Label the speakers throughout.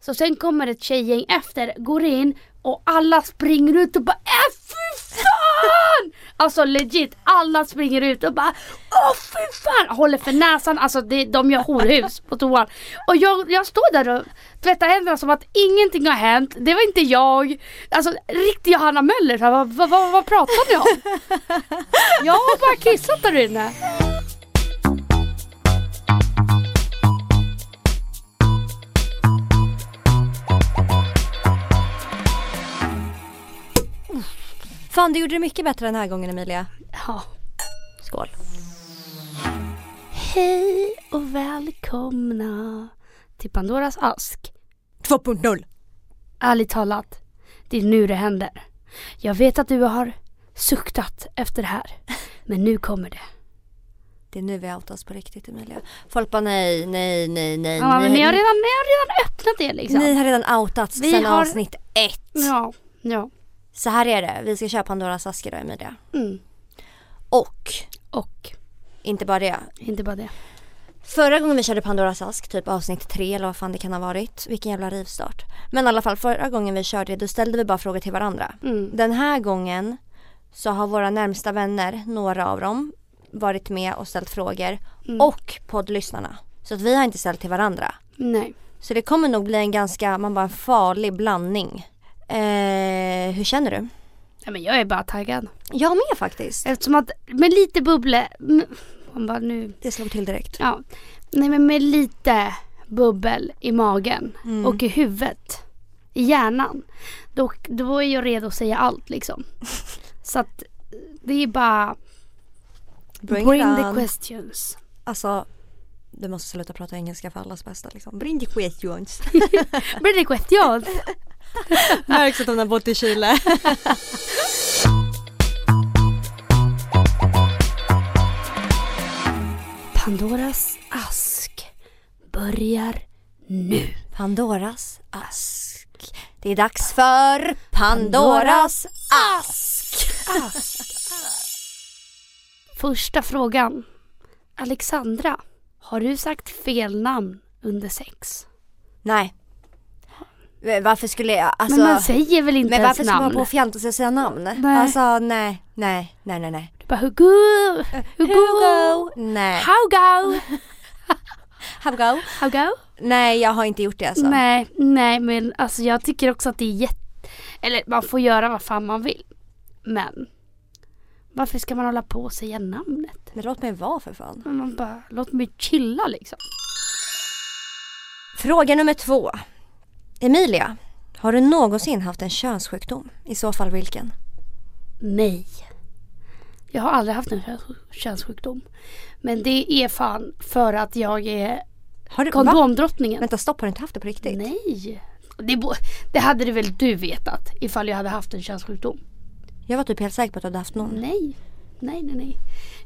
Speaker 1: Så sen kommer ett tjejgäng efter, går in och alla springer ut och bara äh fy fan! Alltså legit, alla springer ut och bara åh fy fan! Håller för näsan, alltså det, de gör horhus på toan. Och jag, jag står där och tvättar händerna som att ingenting har hänt. Det var inte jag. Alltså riktig Johanna Möller, vad, vad, vad, vad pratar ni om? Jag har bara kissat där inne.
Speaker 2: Fan du gjorde det mycket bättre den här gången Emilia.
Speaker 1: Ja.
Speaker 2: Skål.
Speaker 1: Hej och välkomna till Pandoras ask.
Speaker 2: 2.0.
Speaker 1: Ärligt talat, det är nu det händer. Jag vet att du har suktat efter det här, men nu kommer det.
Speaker 2: Det är nu vi outas på riktigt Emilia. Folk bara nej, nej, nej, nej.
Speaker 1: Ja, men ni har redan, ni har redan öppnat det liksom.
Speaker 2: ni har redan outats
Speaker 1: Vi
Speaker 2: sen
Speaker 1: har-
Speaker 2: avsnitt ett.
Speaker 1: Ja, ja.
Speaker 2: Så här är det, vi ska köra Pandoras ask idag Emilia.
Speaker 1: Mm.
Speaker 2: Och,
Speaker 1: Och
Speaker 2: inte bara det.
Speaker 1: inte bara det.
Speaker 2: Förra gången vi körde Pandoras ask, typ avsnitt tre eller vad fan det kan ha varit. Vilken jävla rivstart. Men i alla fall förra gången vi körde det, då ställde vi bara frågor till varandra.
Speaker 1: Mm.
Speaker 2: Den här gången så har våra närmsta vänner, några av dem, varit med och ställt frågor.
Speaker 1: Mm.
Speaker 2: Och poddlyssnarna. Så att vi har inte ställt till varandra.
Speaker 1: Nej.
Speaker 2: Så det kommer nog bli en ganska, man bara en farlig blandning. Eh, hur känner du?
Speaker 1: Ja, men jag är bara taggad.
Speaker 2: Jag med faktiskt.
Speaker 1: Eftersom att med lite bubble, man bara nu,
Speaker 2: Det slog till direkt.
Speaker 1: ja. Nej men med lite bubbel i magen
Speaker 2: Mm.
Speaker 1: och i huvudet, i hjärnan. Då, då är jag redo att säga allt liksom. Så att det är bara
Speaker 2: Bring,
Speaker 1: bring, the
Speaker 2: on.
Speaker 1: questions.
Speaker 2: Alltså, du måste sluta prata engelska för allas bästa liksom. Bring the questions.
Speaker 1: Bring the questions.
Speaker 2: Märks att hon har bott i Chile.
Speaker 1: Pandoras ask börjar nu.
Speaker 2: Pandoras ask. Det är dags för Pandoras ask.
Speaker 1: Första frågan. Alexandra, har du sagt fel namn under sex?
Speaker 2: Nej. Varför skulle jag, alltså.
Speaker 1: men man säger väl inte
Speaker 2: men
Speaker 1: ens
Speaker 2: varför ska man
Speaker 1: namn?
Speaker 2: på sig och säga namn?
Speaker 1: Nej.
Speaker 2: Alltså nej, nej, nej, nej, nej.
Speaker 1: Du bara Hugo, Hugo,
Speaker 2: Nej.
Speaker 1: how go,
Speaker 2: How go?
Speaker 1: how go?
Speaker 2: Nej jag har inte gjort det alltså.
Speaker 1: Nej, nej men alltså jag tycker också att det är jätte... Eller man får göra vad fan man vill. Men varför ska man hålla på och säga namnet?
Speaker 2: Men låt mig vara för fan.
Speaker 1: Men Man bara, låt mig chilla liksom.
Speaker 2: Fråga nummer två. Emilia, har du någonsin haft en könssjukdom? I så fall vilken?
Speaker 1: Nej. Jag har aldrig haft en köns- könssjukdom. Men det är fan för att jag är
Speaker 2: Har du, va?
Speaker 1: kondomdrottningen.
Speaker 2: Vänta stopp, har du inte haft det på riktigt?
Speaker 1: Nej. Det, det hade du väl du vetat ifall jag hade haft en könssjukdom?
Speaker 2: Jag var typ helt säker på att du hade haft någon.
Speaker 1: Nej. Nej, nej, nej.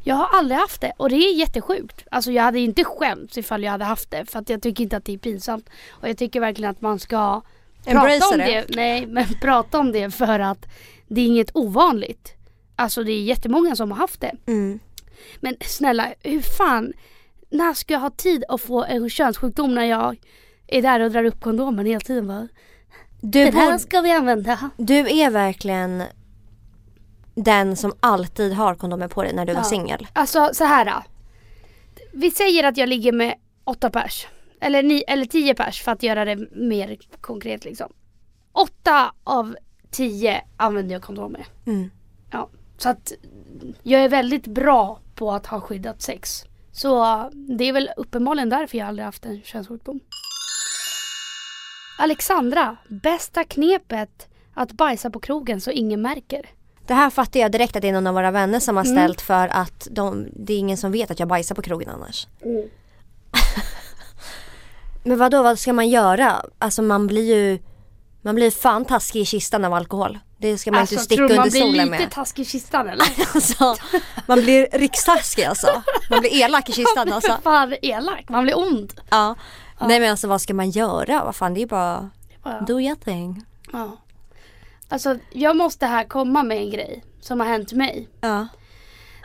Speaker 1: Jag har aldrig haft det och det är jättesjukt. Alltså jag hade inte skämts ifall jag hade haft det för att jag tycker inte att det är pinsamt. Och jag tycker verkligen att man ska
Speaker 2: Embracea
Speaker 1: prata om
Speaker 2: det.
Speaker 1: det. Nej, men prata om det för att det är inget ovanligt. Alltså det är jättemånga som har haft det.
Speaker 2: Mm.
Speaker 1: Men snälla, hur fan, när ska jag ha tid att få en könssjukdom när jag är där och drar upp kondomen hela tiden? Va?
Speaker 2: Du,
Speaker 1: Den här
Speaker 2: borde,
Speaker 1: ska vi använda.
Speaker 2: du är verkligen den som alltid har kondomer på dig när du var
Speaker 1: Ja.
Speaker 2: singel.
Speaker 1: Alltså så här. då. Vi säger att jag ligger med åtta pers. Eller, ni, eller tio pers för att göra det mer konkret liksom. Åtta av tio använder jag kondomer.
Speaker 2: Mm.
Speaker 1: Ja, så att jag är väldigt bra på att ha skyddat sex. Så det är väl uppenbarligen därför jag aldrig haft en könssjukdom. Alexandra, bästa knepet att bajsa på krogen så ingen märker.
Speaker 2: Det här fattar jag direkt att det är någon av våra vänner som har
Speaker 1: Mm.
Speaker 2: ställt för att de, det är ingen som vet att jag bajsar på krogen annars. Men vad då vad ska man göra? Alltså man blir ju Man blir fan taskig i kistan av alkohol. Det ska man inte sticka
Speaker 1: Alltså, tror du
Speaker 2: under
Speaker 1: man blir
Speaker 2: solen
Speaker 1: lite
Speaker 2: med.
Speaker 1: taskig i kistan eller?
Speaker 2: Alltså, man blir rikstaskig alltså. Man blir elak i kistan alltså.
Speaker 1: För fan elak, man blir ond.
Speaker 2: Ja. Nej men alltså vad ska man göra? Vad fan det är bara
Speaker 1: Ja.
Speaker 2: do your thing.
Speaker 1: Ja. Alltså jag måste här komma med en grej som har hänt mig.
Speaker 2: Ja.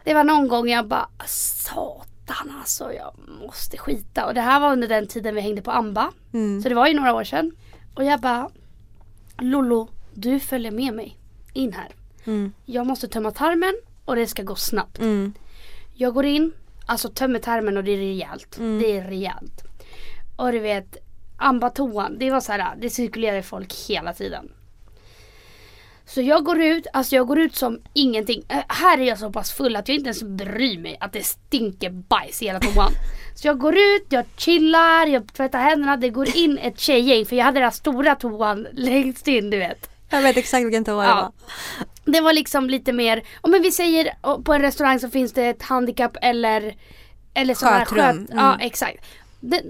Speaker 1: Det var någon gång jag bara satan alltså jag måste skita. Och det här var under den tiden vi hängde på Amba.
Speaker 2: Mm.
Speaker 1: Så det var ju några år sedan. Och jag bara Lollo, du följer med mig in här.
Speaker 2: Mm.
Speaker 1: Jag måste tömma tarmen och det ska gå snabbt.
Speaker 2: Mm.
Speaker 1: Jag går in, alltså tömmer tarmen och det är rejält.
Speaker 2: Mm.
Speaker 1: Det är rejält. Och du vet, ambatoan, det var så här, det cirkulerade folk hela tiden. Så jag går ut, alltså jag går ut som ingenting. Äh, här är jag så pass full att jag inte ens bryr mig att det stinker bajs i hela toan. Så jag går ut, jag chillar, jag tvättar händerna, det går in ett tjejgäng för jag hade den här stora toan längst in du vet.
Speaker 2: Jag vet exakt vilken toa det
Speaker 1: Ja.
Speaker 2: var.
Speaker 1: Det var liksom lite mer, om men vi säger på en restaurang så finns det ett handikapp eller eller sådana här sköt,
Speaker 2: mm.
Speaker 1: Ja exakt.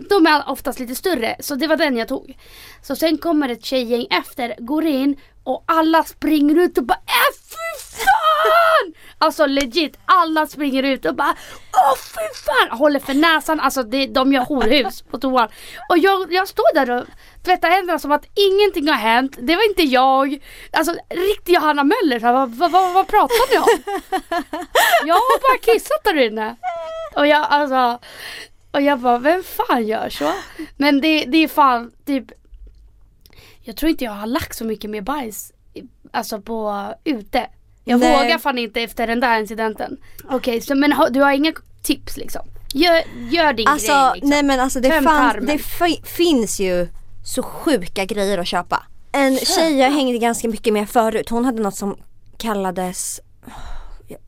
Speaker 1: De, är oftast lite större så det var den jag tog. Så sen kommer ett tjejgäng efter, går in och alla springer ut och bara äh fy fan! Alltså legit, alla springer ut och bara åh fy fan! Håller för näsan, alltså det, de gör horhus på toan. Och jag, jag står där och tvättar händerna som att ingenting har hänt. Det var inte jag. Alltså riktig Johanna Möller, så här, vad, vad, vad, vad pratar ni om? Jag har bara kissat där inne. Och jag alltså och jag bara, vem fan gör så? Men det, det är fan typ Jag tror inte jag har lagt så mycket mer bajs Alltså på ute Jag
Speaker 2: Nej.
Speaker 1: vågar fan inte efter den där incidenten Okej, så men du har inga tips liksom? Gör, gör din
Speaker 2: Alltså
Speaker 1: grej liksom.
Speaker 2: nej men alltså det, fanns, det fi- finns ju så sjuka grejer att köpa. En tjej jag hängde ganska mycket med förut, hon hade något som kallades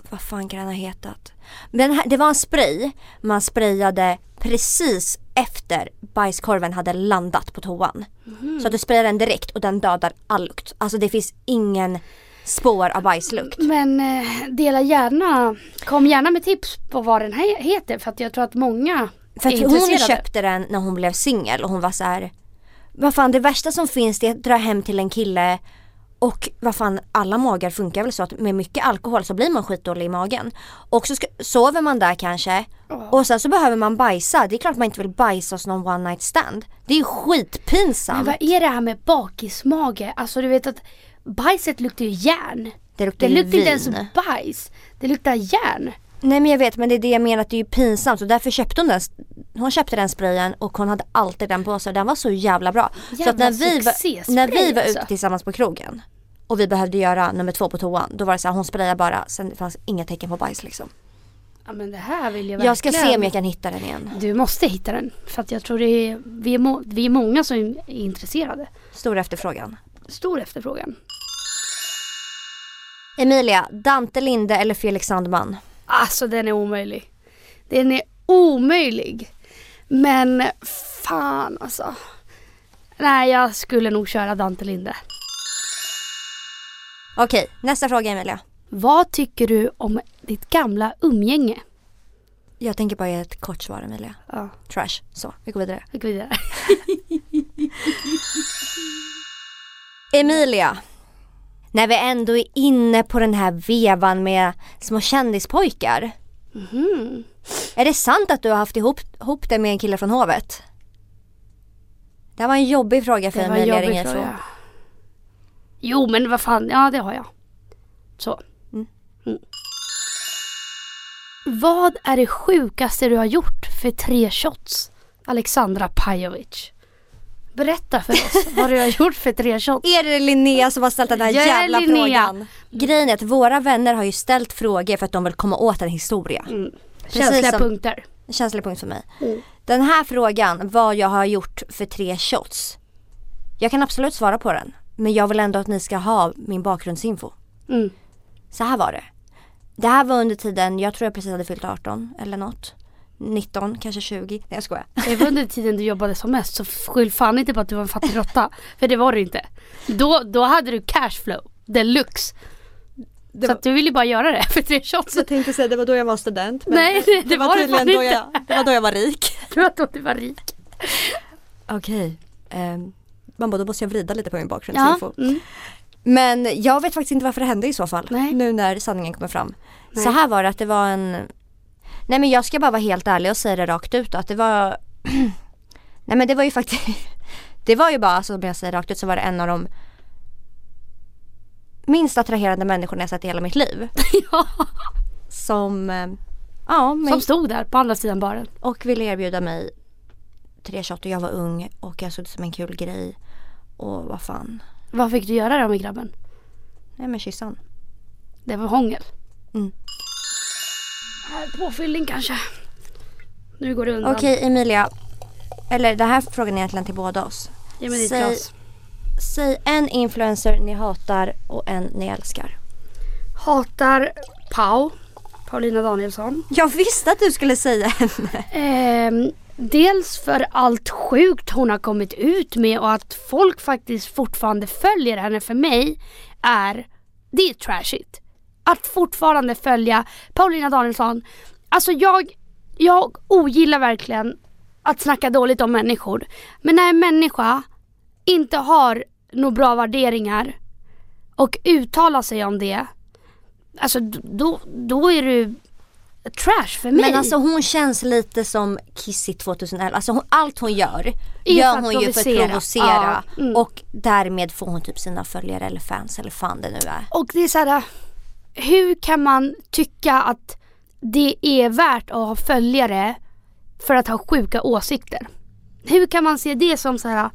Speaker 2: vad fan kan den ha hetat? Här, det var en spray man sprayade precis efter bajskorven hade landat på toan.
Speaker 1: Mhm.
Speaker 2: Så att du sprayar den direkt och den dödar all lukt. Alltså det finns ingen spår av bajslukt.
Speaker 1: Men eh, dela gärna, kom gärna med tips på vad den här heter för att jag tror att många
Speaker 2: För att hon köpte den när hon blev singel och hon var så här. Vad fan det värsta som finns det är att dra hem till en kille och vad fan alla magar funkar väl så att med mycket alkohol så blir man skitdålig i magen. Och så ska, sover man där kanske och sen så behöver man bajsa. Det är klart man inte vill bajsa hos någon one night stand. Det är ju
Speaker 1: Men
Speaker 2: skitpinsamt.
Speaker 1: vad är det här med bakismage? Alltså du vet att bajset luktar ju järn.
Speaker 2: Det luktar
Speaker 1: Det
Speaker 2: ju
Speaker 1: luktar inte ens bajs. Det luktar järn.
Speaker 2: Nej men jag vet men det är det jag menar att det är ju pinsamt och därför köpte hon den. Hon köpte den sprayen och hon hade alltid den på sig. Den var så jävla bra. så att
Speaker 1: Jävla
Speaker 2: när vi, var, när vi var
Speaker 1: alltså.
Speaker 2: ute tillsammans på krogen och vi behövde göra nummer två på toan. Då var det så här, hon sprayade bara, sen det fanns inga tecken på bajs liksom.
Speaker 1: Ja men det här vill jag verkligen.
Speaker 2: Jag ska se om jag kan hitta den igen.
Speaker 1: Du måste hitta den. För att jag tror det är, vi är, må, vi är många som är intresserade.
Speaker 2: Stor efterfrågan.
Speaker 1: Stor efterfrågan.
Speaker 2: Emilia, Dante Linde eller Felix Sandman?
Speaker 1: Alltså den är omöjlig. Den är omöjlig. Men fan alltså. Nej jag skulle nog köra Dante Linde.
Speaker 2: Okej, nästa fråga Emilia.
Speaker 1: Vad tycker du om ditt gamla umgänge?
Speaker 2: Jag tänker bara ge ett kort svar Emilia.
Speaker 1: Ja,
Speaker 2: Trash. Så, vi går vidare.
Speaker 1: vi går vidare.
Speaker 2: Emilia. När vi ändå är inne på den här vevan med små kändispojkar.
Speaker 1: Mhm.
Speaker 2: Är det sant att du har haft ihop, ihop det med en kille från hovet? Det här var en jobbig fråga för
Speaker 1: en
Speaker 2: Emilia
Speaker 1: jobbig
Speaker 2: ringer ifrån.
Speaker 1: Jo men vad fan, ja det har jag. Så.
Speaker 2: Mm.
Speaker 1: Mm. Vad är det sjukaste du har gjort för tre shots? Alexandra Pajovic. Berätta för oss vad du har gjort för tre shots.
Speaker 2: Är det Linnea som har ställt den här
Speaker 1: Jag
Speaker 2: jävla frågan? Grejen är att våra vänner har ju ställt frågor för att de vill komma åt en historia.
Speaker 1: Mm. Känsliga
Speaker 2: som-
Speaker 1: punkter.
Speaker 2: En känslig punkt för mig.
Speaker 1: Mm.
Speaker 2: Den här frågan, vad jag har gjort för tre shots. Jag kan absolut svara på den. Men jag vill ändå att ni ska ha min bakgrundsinfo.
Speaker 1: Mm.
Speaker 2: Så här var det. Det här var under tiden, jag tror jag precis hade fyllt 18 eller något. 19, kanske 20. Nej jag skojar.
Speaker 1: Det var under tiden du jobbade som mest så skyll fan inte på att du var en fattig råtta. För det var du inte. Då, då hade du cashflow deluxe. så att du ville bara göra det för tre shots.
Speaker 2: Jag tänkte säga det var då jag var student.
Speaker 1: Nej det, det, var, det fan
Speaker 2: då
Speaker 1: inte.
Speaker 2: jag, det var då jag var rik.
Speaker 1: Det var då du var rik.
Speaker 2: Okej. Um, man bara, då måste jag vrida lite på min
Speaker 1: Ja.
Speaker 2: bakgrundsinfo.
Speaker 1: Mm.
Speaker 2: Men jag vet faktiskt inte varför det hände i så fall.
Speaker 1: Nej.
Speaker 2: Nu när sanningen kommer fram.
Speaker 1: Nej.
Speaker 2: Så här var det att det var en Nej men jag ska bara vara helt ärlig och säga det rakt ut då, att det var Nej men det var ju faktiskt Det var ju bara, alltså, om jag säger rakt ut så var det en av de minst attraherande människorna jag sett i hela mitt liv.
Speaker 1: ja.
Speaker 2: Som eh, Ja, men,
Speaker 1: Som stod där på andra sidan baren.
Speaker 2: och ville erbjuda mig tre shot och jag var ung och jag såg det som en kul grej. Och vad fan.
Speaker 1: Vad fick du göra då med grabben?
Speaker 2: Nej men kyssan.
Speaker 1: Det var hångel.
Speaker 2: Mm.
Speaker 1: Påfyllning kanske. Nu går det undan.
Speaker 2: Okej Emilia. Eller det här frågan är egentligen till båda oss.
Speaker 1: Ge mig ditt
Speaker 2: Säg-
Speaker 1: glas.
Speaker 2: Säg en influencer ni hatar och en ni älskar.
Speaker 1: Hatar Pau. Paulina Danielsson.
Speaker 2: Jag visste att du skulle säga henne.
Speaker 1: Ehm, dels för allt sjukt hon har kommit ut med och att folk faktiskt fortfarande följer henne för mig är, det är trashigt. Att fortfarande följa Paulina Danielsson. Alltså jag, jag ogillar verkligen att snacka dåligt om människor. Men när en människa inte har några bra värderingar och uttalar sig om det. Alltså då, då är du trash för mig.
Speaker 2: Men alltså hon känns lite som Kissy 2011. Alltså hon, allt hon gör
Speaker 1: Är
Speaker 2: gör hon ju för att
Speaker 1: provocera.
Speaker 2: provocera.
Speaker 1: Ja, mm.
Speaker 2: Och därmed får hon typ sina följare eller fans eller fan det nu är.
Speaker 1: Och det är så här, hur kan man tycka att det är värt att ha följare för att ha sjuka åsikter? Hur kan man se det som så här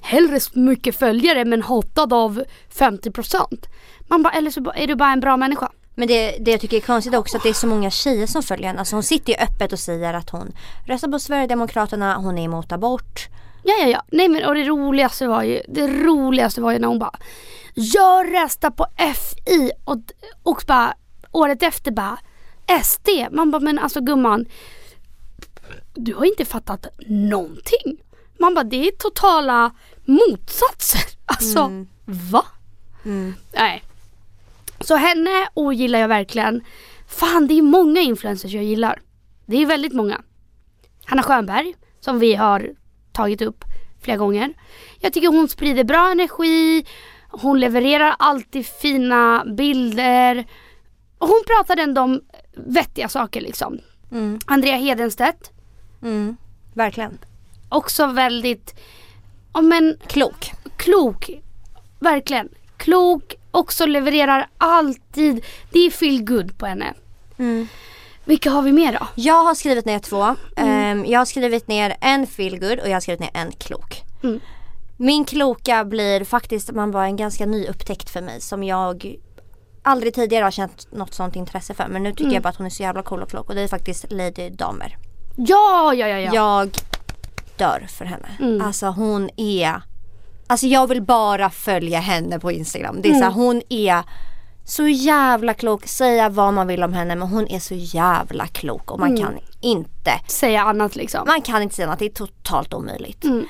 Speaker 1: hellre mycket följare men hatad av 50%? Man bara, eller så är du bara en bra människa.
Speaker 2: Men det, det jag tycker är konstigt också att det är så många tjejer som följer henne. Alltså hon sitter ju öppet och säger att hon röstar på Sverigedemokraterna, hon är emot abort.
Speaker 1: Ja, ja, ja. Nej men och det roligaste var ju, det roligaste var ju när hon bara Jag röstar på FI och, och bara året efter bara SD. Man bara men alltså gumman Du har inte fattat någonting. Man bara det är totala motsatser. Alltså
Speaker 2: Mm.
Speaker 1: va? Nej. Så henne ogillar jag verkligen. Fan det är många influencers jag gillar. Det är väldigt många. Hanna Schönberg som vi har tagit upp flera gånger. Jag tycker hon sprider bra energi. Hon levererar alltid fina bilder. Och hon pratar ändå om vettiga saker liksom.
Speaker 2: Mm.
Speaker 1: Andrea Hedenstedt.
Speaker 2: Mm. Verkligen.
Speaker 1: Också väldigt, ja men
Speaker 2: Klok.
Speaker 1: klok. Verkligen. Klok. Också levererar alltid. Det är feel good på henne.
Speaker 2: Mm.
Speaker 1: Vilka har vi mer då?
Speaker 2: Jag har skrivit ner två.
Speaker 1: Mm.
Speaker 2: Ehm, jag har skrivit ner en feelgood och jag har skrivit ner en klok.
Speaker 1: Mm.
Speaker 2: Min kloka blir faktiskt man var en ganska ny upptäckt för mig som jag aldrig tidigare har känt något sånt intresse för. Men nu tycker
Speaker 1: Mm.
Speaker 2: jag bara att hon är så jävla cool och klok och det är faktiskt Lady Damer.
Speaker 1: Ja, ja, ja, ja.
Speaker 2: Jag dör för henne.
Speaker 1: Mm.
Speaker 2: Alltså hon är Alltså jag vill bara följa henne på Instagram. Det är så
Speaker 1: Mm.
Speaker 2: här, hon är så jävla klok. Säga vad man vill om henne men hon är så jävla klok och man
Speaker 1: Mm.
Speaker 2: kan inte
Speaker 1: Säga annat liksom.
Speaker 2: man kan inte säga något, det är totalt omöjligt.
Speaker 1: Mm.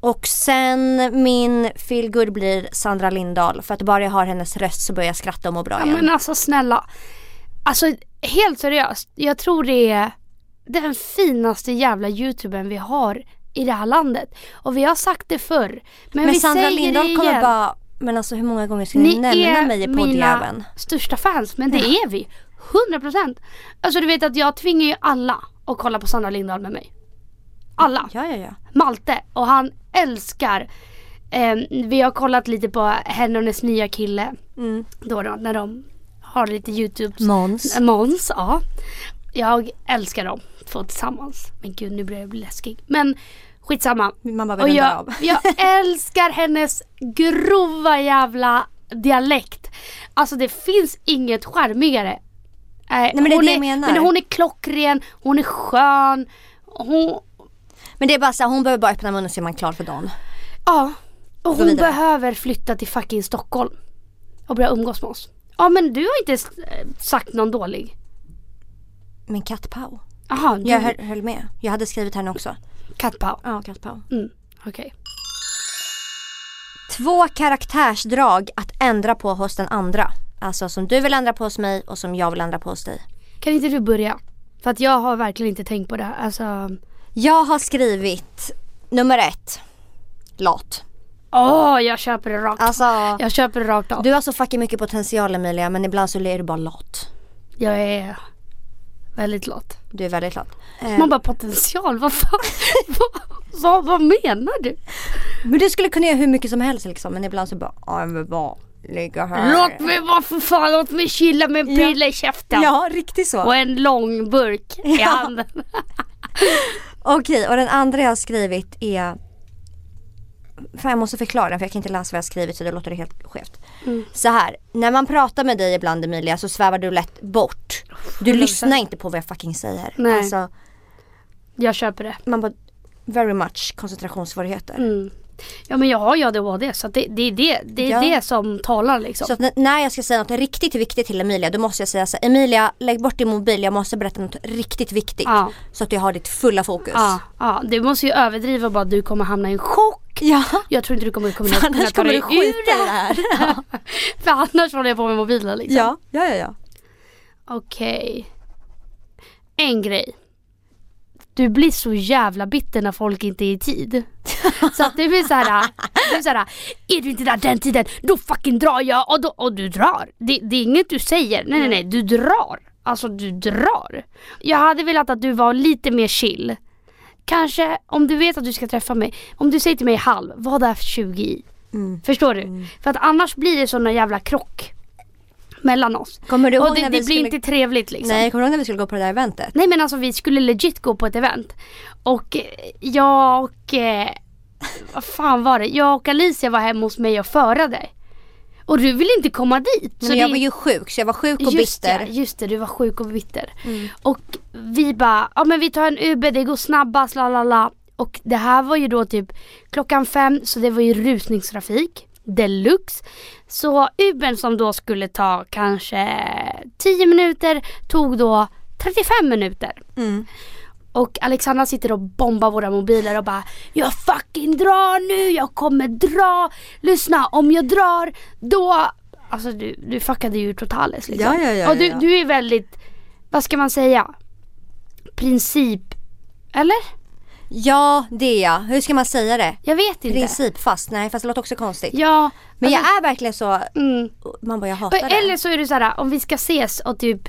Speaker 2: Och sen min feelgood blir Sandra Lindahl för att bara jag har hennes röst så börjar jag skratta och må bra
Speaker 1: Ja,
Speaker 2: igen.
Speaker 1: men alltså snälla. Alltså helt seriöst. Jag tror det är den finaste jävla youtubern vi har i det här landet. Och vi har sagt det förr. Men,
Speaker 2: Men
Speaker 1: vi
Speaker 2: Sandra
Speaker 1: säger
Speaker 2: Lindahl
Speaker 1: det
Speaker 2: kommer
Speaker 1: igen.
Speaker 2: bara, men alltså hur många gånger ska ni,
Speaker 1: Ni
Speaker 2: nämna
Speaker 1: är
Speaker 2: mig i
Speaker 1: mina
Speaker 2: poddjäveln?
Speaker 1: största fans. Men det är vi. 100%. Alltså du vet att jag tvingar ju alla att kolla på Sandra Lindahl med mig. Alla.
Speaker 2: Ja ja ja.
Speaker 1: Malte och han älskar eh, Vi har kollat lite på henne och hennes nya kille
Speaker 2: Mm.
Speaker 1: då, då när de har lite youtube
Speaker 2: Måns.
Speaker 1: Måns, ja. Jag älskar dem två tillsammans. Men gud nu börjar jag bli läskig. Men skitsamma.
Speaker 2: Man bara
Speaker 1: Och jag,
Speaker 2: av.
Speaker 1: jag älskar hennes grova jävla dialekt. Alltså det finns inget charmigare. Nej
Speaker 2: men det är det jag menar.
Speaker 1: Men hon är klockren, hon är skön. Hon,
Speaker 2: Men det är bara så hon behöver bara öppna munnen så är man klar för dagen.
Speaker 1: ja. Och hon behöver flytta till fucking Stockholm. Och börja umgås med oss. Ja men du har inte eh, sagt någon dålig.
Speaker 2: Men Kat Pau.
Speaker 1: Jaha, du,
Speaker 2: Jag höll, höll med. Jag hade skrivit henne också.
Speaker 1: Katpau.
Speaker 2: Ja, Kat Pau.
Speaker 1: Mm, okej.
Speaker 2: Två karaktärsdrag att ändra på hos den andra. Alltså som du vill ändra på hos mig och som jag vill ändra på hos dig.
Speaker 1: Kan inte du börja? För att jag har verkligen inte tänkt på det här. Alltså,
Speaker 2: Jag har skrivit nummer ett. Lat.
Speaker 1: åh jag köper det rakt
Speaker 2: Alltså
Speaker 1: Jag köper det rakt av.
Speaker 2: du har så fucking mycket potential Emilia men ibland så är du bara lat.
Speaker 1: Jag är väldigt lat.
Speaker 2: Du är väldigt lat. Eh,
Speaker 1: Man bara potential, vad fan? vad, vad, vad menar du?
Speaker 2: men du skulle kunna göra hur mycket som helst liksom men ibland så bara, ja men bara. ligga här.
Speaker 1: Låt mig vara för fan, låt mig chilla med en
Speaker 2: Ja.
Speaker 1: prilla i käften.
Speaker 2: Ja, riktigt så.
Speaker 1: Och en lång burk i
Speaker 2: Ja.
Speaker 1: handen.
Speaker 2: Okej, och den andra jag har skrivit är Fan jag måste förklara för jag kan inte läsa vad jag skrivit så det låter helt skevt.
Speaker 1: Mm.
Speaker 2: Så här, när man pratar med dig ibland Emilia så svävar du lätt bort. Du
Speaker 1: 100%.
Speaker 2: lyssnar inte på vad jag fucking säger.
Speaker 1: Nej.
Speaker 2: Alltså,
Speaker 1: Jag köper det.
Speaker 2: man bara very much koncentrationssvårigheter.
Speaker 1: Mm. Ja men jag har ju ADHD så det, det är, det, det, är
Speaker 2: Ja.
Speaker 1: det som talar liksom.
Speaker 2: Så när jag ska säga något riktigt viktigt till Emilia då måste jag säga så här, Emilia lägg bort din mobil, jag måste berätta något riktigt viktigt.
Speaker 1: Ja.
Speaker 2: Så att jag har ditt fulla fokus.
Speaker 1: Ja, ja, du måste ju överdriva bara du kommer hamna i en chock.
Speaker 2: Ja.
Speaker 1: Jag tror inte du kommer kunna, kunna ta dig
Speaker 2: du
Speaker 1: ur
Speaker 2: det här. Ja.
Speaker 1: För annars håller jag på med mobilen liksom.
Speaker 2: ja, ja, ja. ja.
Speaker 1: Okej. En grej. Du blir så jävla bitter när folk inte är i tid. Så att det blir såhär, det blir såhär, är du inte där den tiden, då fucking drar jag och, då, och du drar. Det, det är inget du säger, nej nej nej, du drar. Alltså du drar. Jag hade velat att du var lite mer chill. Kanske om du vet att du ska träffa mig, om du säger till mig halv, var där 20 i.
Speaker 2: Mm.
Speaker 1: Förstår du? För att annars blir det sån jävla krock mellan oss.
Speaker 2: Kommer du ihåg
Speaker 1: Och det,
Speaker 2: när
Speaker 1: det
Speaker 2: vi
Speaker 1: blir
Speaker 2: skulle...
Speaker 1: inte trevligt liksom.
Speaker 2: Nej, kommer du ihåg när vi skulle gå på det där eventet?
Speaker 1: Nej men alltså vi skulle legit gå på ett event. Och eh, jag och, eh, vad fan var det? Jag och Alicia var hemma hos mig och förade. Och du ville inte komma dit.
Speaker 2: Men jag var ju sjuk så jag var sjuk och
Speaker 1: just
Speaker 2: bitter.
Speaker 1: Det, just det, du var sjuk och bitter.
Speaker 2: Mm.
Speaker 1: Och vi bara, ja men vi tar en Uber, det går snabbast, la la la. Och det här var ju då typ klockan fem, så det var ju rusningstrafik. Deluxe. Så Ubern som då skulle ta kanske 10 minuter tog då 35 minuter.
Speaker 2: Mm.
Speaker 1: Och Alexandra sitter och bombar våra mobiler och bara Jag fucking drar nu, jag kommer dra. Lyssna, om jag drar då Alltså du, du fuckade ju totales liksom.
Speaker 2: Ja, ja, ja,
Speaker 1: och du,
Speaker 2: ja.
Speaker 1: du är väldigt, vad ska man säga? Princip, eller?
Speaker 2: Ja, det är jag. Hur ska man säga det?
Speaker 1: Jag vet inte.
Speaker 2: Principfast, nej fast det låter också konstigt.
Speaker 1: Ja.
Speaker 2: Men jag
Speaker 1: alltså,
Speaker 2: är verkligen så,
Speaker 1: mm.
Speaker 2: man bara jag hatar det.
Speaker 1: Eller så är det så här, om vi ska ses och typ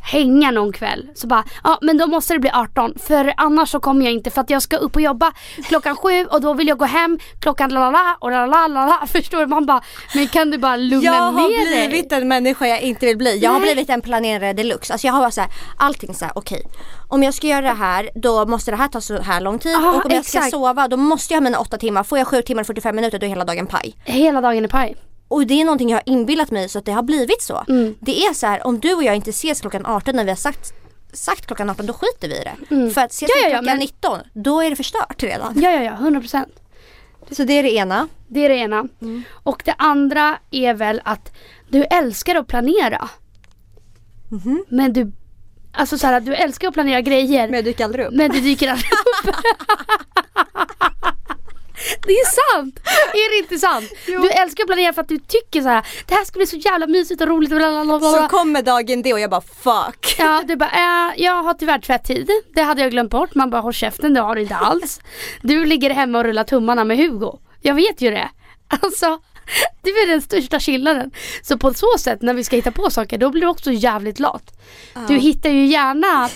Speaker 1: hänga någon kväll så bara, ja men då måste det bli 18 för annars så kommer jag inte för att jag ska upp och jobba klockan sju och då vill jag gå hem klockan la la la och la la la la förstår du? Man bara, men kan du bara lugna
Speaker 2: jag har
Speaker 1: ner dig?
Speaker 2: blivit en människa jag inte vill bli. Jag har
Speaker 1: Nej.
Speaker 2: blivit en planerare deluxe. Alltså jag har bara så här, allting så här, okej. Om jag ska göra det här då måste det här ta så här lång tid
Speaker 1: Ja,
Speaker 2: och om jag ska
Speaker 1: exakt.
Speaker 2: sova då måste jag ha mina åtta timmar. Får jag sju timmar och 45 minuter då är hela dagen paj.
Speaker 1: Hela dagen är paj.
Speaker 2: Och det är någonting jag har inbillat mig så att det har blivit så.
Speaker 1: Mm.
Speaker 2: Det är så här, om du och jag inte ses klockan 18 när vi har sagt Sagt klockan 18 då skiter vi i det.
Speaker 1: Mm.
Speaker 2: För att ses
Speaker 1: Ja, ja,
Speaker 2: klockan
Speaker 1: men-
Speaker 2: 19 då är det förstört redan.
Speaker 1: Ja ja ja, 100%.
Speaker 2: Så det är det ena.
Speaker 1: Det är det ena.
Speaker 2: Mm.
Speaker 1: Och det andra är väl att du älskar att planera.
Speaker 2: Mhm.
Speaker 1: Men du, alltså så här, du älskar att planera grejer.
Speaker 2: Men jag dyker aldrig upp.
Speaker 1: Men det dyker aldrig upp. Det är sant! Är det inte sant?
Speaker 2: Jo.
Speaker 1: Du älskar att planera för att du tycker så här. det här ska bli så jävla mysigt och roligt och blablabla.
Speaker 2: Så kommer dagen det och jag bara fuck.
Speaker 1: Ja, du bara, äh, jag har tyvärr tvättid. Det hade jag glömt bort. Man bara, håll käften, det har du inte alls. Du ligger hemma och rullar tummarna med Hugo. Jag vet ju det. Alltså, det är den största skillnaden. Så på så sätt, när vi ska hitta på saker, då blir du också jävligt lat. Du hittar ju gärna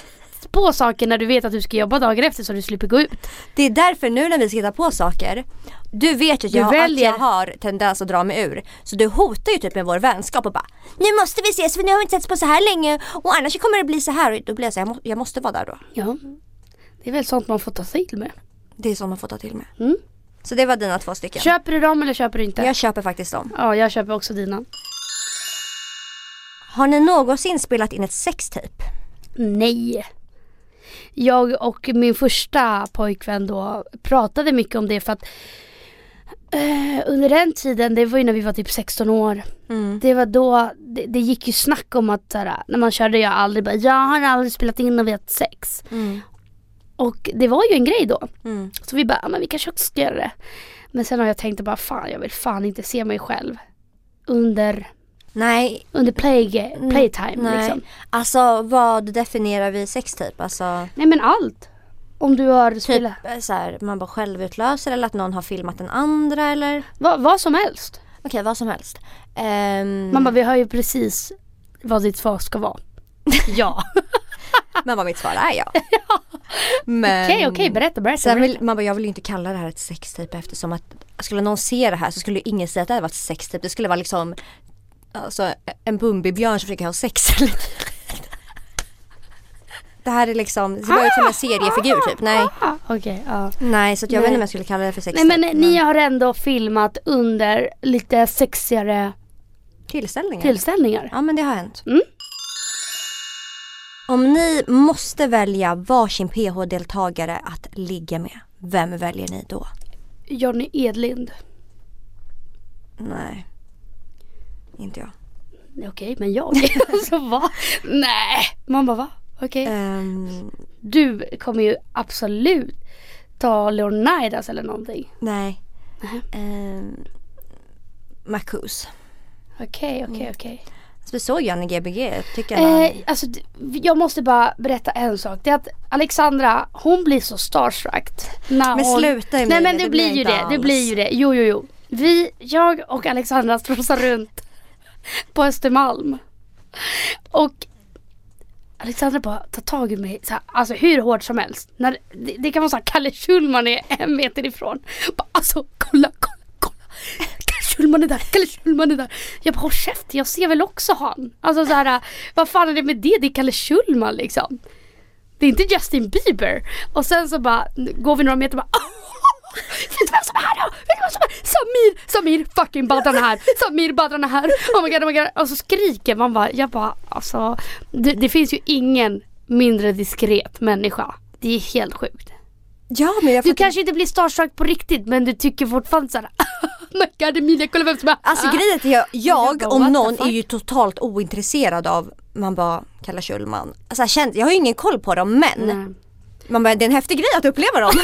Speaker 1: på saker när du vet att du ska jobba dagen efter så du slipper gå ut.
Speaker 2: Det är därför nu när vi ska hitta på saker Du vet ju att jag,
Speaker 1: väljer-
Speaker 2: att jag har tendens att dra mig ur Så du hotar ju typ med vår vänskap och bara Nu måste vi ses för nu har vi inte setts på så här länge och annars kommer det bli så här och då blir jag så här, jag, må, jag måste vara där då
Speaker 1: Ja, det är väl sånt man får ta till med.
Speaker 2: Det är så man får ta till med
Speaker 1: Mm.
Speaker 2: Så det var dina två stycken
Speaker 1: Köper du dem eller köper du inte?
Speaker 2: Jag köper faktiskt dem
Speaker 1: Ja, jag köper också dina.
Speaker 2: Har ni någonsin spelat in ett sextape?
Speaker 1: Nej. Jag och min första pojkvän då pratade mycket om det för att eh, under den tiden, det var ju när vi var typ 16 år.
Speaker 2: Mm.
Speaker 1: Det var då, det, det gick ju snack om att såhär, när man körde jag aldrig bara, jag har aldrig spelat in när vi haft sex.
Speaker 2: Mm.
Speaker 1: Och det var ju en grej då.
Speaker 2: Mm.
Speaker 1: Så vi bara, men vi kanske också ska göra det. Men sen har jag tänkt bara, fan jag vill fan inte se mig själv under,
Speaker 2: Nej,
Speaker 1: under play, playtime
Speaker 2: nej.
Speaker 1: liksom.
Speaker 2: Alltså vad definierar vi sextape? Alltså
Speaker 1: Nej men allt. Om du har
Speaker 2: typ
Speaker 1: spelat,
Speaker 2: eh, så här, man bara självutlöser eller att någon har filmat den andra eller?
Speaker 1: vad, vad som helst.
Speaker 2: Okej vad som helst
Speaker 1: Man bara, vi hör ju precis vad ditt svar ska vara. ja.
Speaker 2: Men vad mitt svar är ja. Men
Speaker 1: Okej okej, berätta berätta.
Speaker 2: Sen vill, man bara, jag vill ju inte kalla det här ett sextape eftersom att skulle någon se det här så skulle ingen säga att det här var ett sextape. Det skulle vara liksom alltså, en Bumbibjörn som försöker ha sex. det här är liksom, det ser bara ut som en seriefigur typ. Nej,
Speaker 1: Okej, ja.
Speaker 2: nej så att jag
Speaker 1: Nej.
Speaker 2: vet inte om jag skulle kalla det för
Speaker 1: Nej
Speaker 2: sextape.
Speaker 1: men ni har ändå filmat under lite sexigare
Speaker 2: Tillställningar.
Speaker 1: tillställningar.
Speaker 2: Ja men det har hänt.
Speaker 1: Mm.
Speaker 2: Om ni måste välja varsin PH-deltagare att ligga med, vem väljer ni då?
Speaker 1: Johnny Edlind.
Speaker 2: Nej, inte jag.
Speaker 1: Okej, men jag? alltså va? Nej, man bara va? Okej.
Speaker 2: Ehm,
Speaker 1: Du kommer ju absolut ta Leonidas eller någonting.
Speaker 2: nej. Um, Marcus.
Speaker 1: Okej, okej,
Speaker 2: Mm.
Speaker 1: okej.
Speaker 2: Så vi såg ju Gbg, tycker jag.
Speaker 1: Eh, alltså, jag måste bara berätta en sak. Det är att Alexandra, hon blir så starstruck. När
Speaker 2: Men
Speaker 1: hon...
Speaker 2: sluta Emilia,
Speaker 1: Nej men det,
Speaker 2: det
Speaker 1: blir ju det, det blir ju det. Jo, jo, jo. Vi, jag och Alexandra strosar runt på Östermalm. Och Alexandra bara tar tag i mig så här, alltså hur hårt som helst. När, det, det kan vara så här, Kalle Schulman är en meter ifrån. Bara, alltså kolla, kolla, kolla. Kalle Schulman är där, Kalle Schulman är där. Jag bara håll käften, jag ser väl också han. Alltså så här, vad fan är det med det? Det är Kalle Schulman liksom. Det är inte Justin Bieber. Och sen så bara går vi några meter och bara ah! Vet du vem som är här då? Vet du vem som är Samir! Samir fucking Badran är här! Samir Badran är här! Oh my god, oh my god! Och så skriker man bara, jag bara alltså det, det finns ju ingen mindre diskret människa. Det är helt sjukt.
Speaker 2: Ja men jag
Speaker 1: Du kanske inte blir starstruck på riktigt men du tycker fortfarande såhär Oh my god Emilia kolla vem som är
Speaker 2: Alltså grejen är att jag, jag om någon är ju totalt ointresserad av man bara Kalle Schulman. Alltså jag, känner, jag har ju ingen koll på dem men
Speaker 1: Nej.
Speaker 2: man bara, det är en häftig grej att uppleva dem.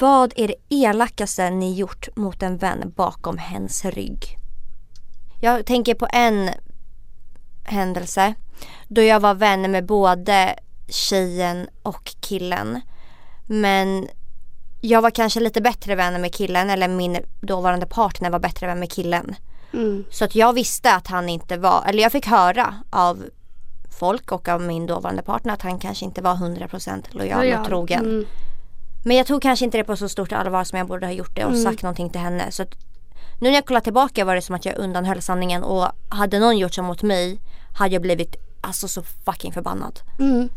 Speaker 2: Vad är det elakaste ni gjort mot en vän bakom hens rygg? Jag tänker på en händelse då jag var vän med både tjejen och killen. Men jag var kanske lite bättre vän med killen eller min dåvarande partner var bättre vän med killen.
Speaker 1: Mm.
Speaker 2: Så att jag visste att han inte var, eller jag fick höra av folk och av min dåvarande partner att han kanske inte var 100% lojal och trogen.
Speaker 1: Mm.
Speaker 2: Men jag tog kanske inte det på så stort allvar som jag borde ha gjort det och
Speaker 1: Mm.
Speaker 2: sagt någonting till henne. Så nu när jag kollar tillbaka var det som att jag undanhöll sanningen och hade någon gjort så mot mig hade jag blivit alltså så fucking förbannad.
Speaker 1: Mm.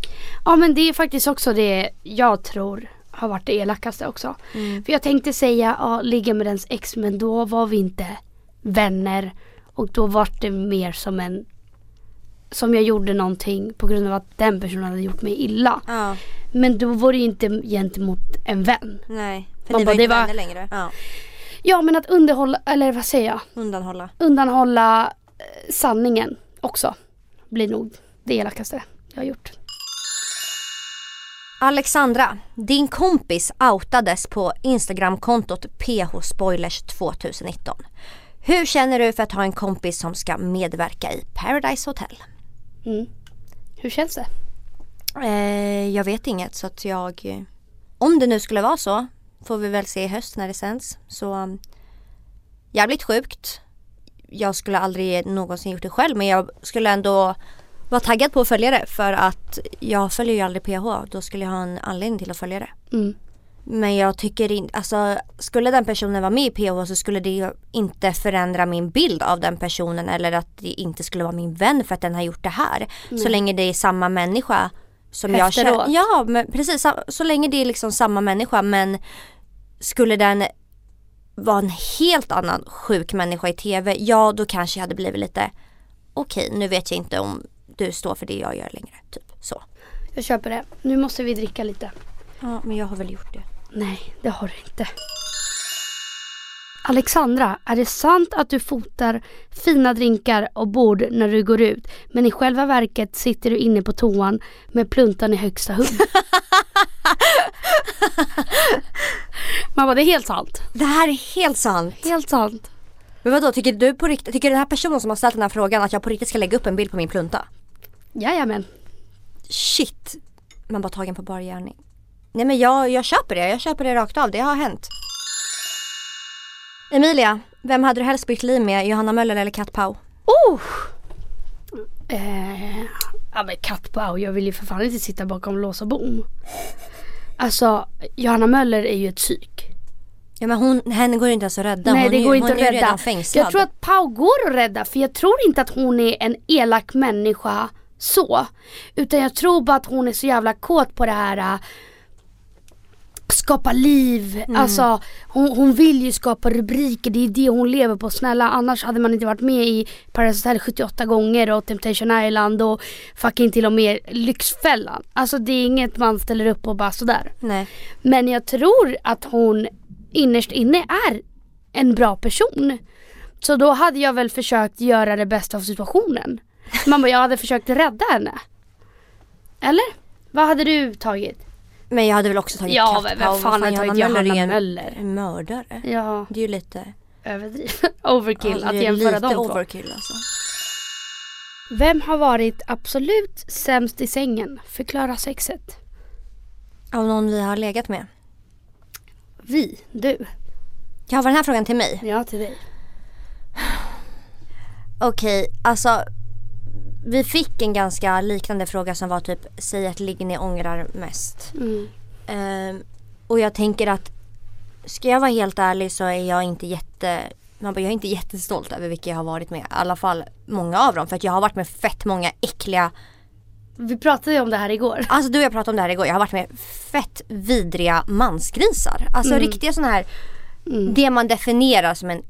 Speaker 1: Ja men det är faktiskt också det jag tror har varit det elakaste också. För jag tänkte säga ja, ligga med ens ex men då var vi inte vänner. Och då var det mer som en som jag gjorde någonting på grund av att den personen hade gjort mig illa.
Speaker 2: Ja,
Speaker 1: Men då var det ju inte gentemot en vän.
Speaker 2: nej. För
Speaker 1: Man
Speaker 2: ni
Speaker 1: bara,
Speaker 2: var inte vänner längre. Ja,
Speaker 1: Ja men att underhålla, eller vad säger jag?
Speaker 2: undanhålla.
Speaker 1: Undanhålla eh, sanningen också. Blir nog det elakaste jag har gjort.
Speaker 2: Alexandra, din kompis outades på Instagramkontot phspoilers2019. Hur känner du för att ha en kompis som ska medverka i Paradise Hotel?
Speaker 1: Mm. Hur känns det?
Speaker 2: Eh, jag vet inget så att jag... eh, Om det nu skulle vara så får vi väl se i höst när det sänds. Så um, jävligt sjukt. Jag skulle aldrig någonsin gjort det själv men jag skulle ändå vara taggad på att följa det för att jag följer ju aldrig PH. Då skulle jag ha en anledning till att följa det.
Speaker 1: Mm.
Speaker 2: Men jag tycker inte, alltså skulle den personen vara med i PH så skulle det inte förändra min bild av den personen eller att det inte skulle vara min vän för att den har gjort det här. Så länge det är samma människa som jag
Speaker 1: Efteråt.
Speaker 2: känner. Ja men precis, så, så länge det är liksom samma människa men skulle den vara en helt annan sjuk människa i TV, ja då kanske jag hade blivit lite okej nu vet jag inte om du står för det jag gör längre. Typ så.
Speaker 1: Jag köper det. Nu måste vi dricka lite.
Speaker 2: Ja men jag har väl gjort det.
Speaker 1: Nej, det har du inte. Alexandra, är det sant att du fotar fina drinkar och bord när du går ut men i själva verket sitter du inne på toan med pluntan i högsta hugg? Man bara, det är helt sant.
Speaker 2: Det här är helt sant.
Speaker 1: Helt sant.
Speaker 2: Men vadå, tycker du på riktigt, tycker den här personen som har ställt den här frågan att jag på riktigt ska lägga upp en bild på min plunta?
Speaker 1: Jajamän.
Speaker 2: Shit! Man bara tagen på bar gärning. Nej men jag, jag köper det, jag köper det rakt av, det har hänt. Emilia, vem hade du helst bytt liv med, Johanna Möller eller Kat Pau?
Speaker 1: Oh! Eh, ja men kattbau, jag vill ju för fan inte sitta bakom lås och bom. Alltså Johanna Möller är ju ett psyk.
Speaker 2: Ja men hon, henne går inte ens att rädda.
Speaker 1: Nej
Speaker 2: hon
Speaker 1: det
Speaker 2: är,
Speaker 1: går inte att rädda.
Speaker 2: redan fängslad.
Speaker 1: Jag tror att Pau går att rädda för jag tror inte att hon är en elak människa så. Utan jag tror bara att hon är så jävla kåt på det här skapa liv,
Speaker 2: Mm.
Speaker 1: alltså hon, hon vill ju skapa rubriker, det är det hon lever på. Snälla annars hade man inte varit med i Paradise Hotel 78 gånger och Temptation Island och fucking till och med Lyxfällan. Alltså det är inget man ställer upp på bara sådär.
Speaker 2: Nej.
Speaker 1: Men jag tror att hon innerst inne är en bra person. Så då hade jag väl försökt göra det bästa av situationen. Bara, jag hade försökt rädda henne. Eller? Vad hade du tagit?
Speaker 2: Men jag hade väl också tagit
Speaker 1: Ja,
Speaker 2: katt.
Speaker 1: men vem fan hade tagit
Speaker 2: Möller är
Speaker 1: Johanna Möller?
Speaker 2: En mördare.
Speaker 1: Ja,
Speaker 2: Det är ju lite
Speaker 1: överdrivet. Overkill
Speaker 2: alltså,
Speaker 1: att jämföra
Speaker 2: lite
Speaker 1: dem två.
Speaker 2: overkill alltså.
Speaker 1: Vem har varit absolut sämst i sängen? Förklara sexet.
Speaker 2: Av någon vi har legat med.
Speaker 1: Vi, du.
Speaker 2: Ja, var den här frågan till mig?
Speaker 1: Ja, till dig.
Speaker 2: Okej, alltså vi fick en ganska liknande fråga som var typ säg att ligger ni ångrar mest.
Speaker 1: Mm.
Speaker 2: Ehm, och jag tänker att ska jag vara helt ärlig så är jag inte jätte man bara, jag är inte jättestolt över vilka jag har varit med. I alla fall många av dem. För att jag har varit med fett många äckliga
Speaker 1: Vi pratade ju om det här igår.
Speaker 2: Alltså du och jag pratade om det här igår. Jag har varit med fett vidriga mansgrisar. Alltså
Speaker 1: Mm.
Speaker 2: riktiga sådana här, det man definierar som en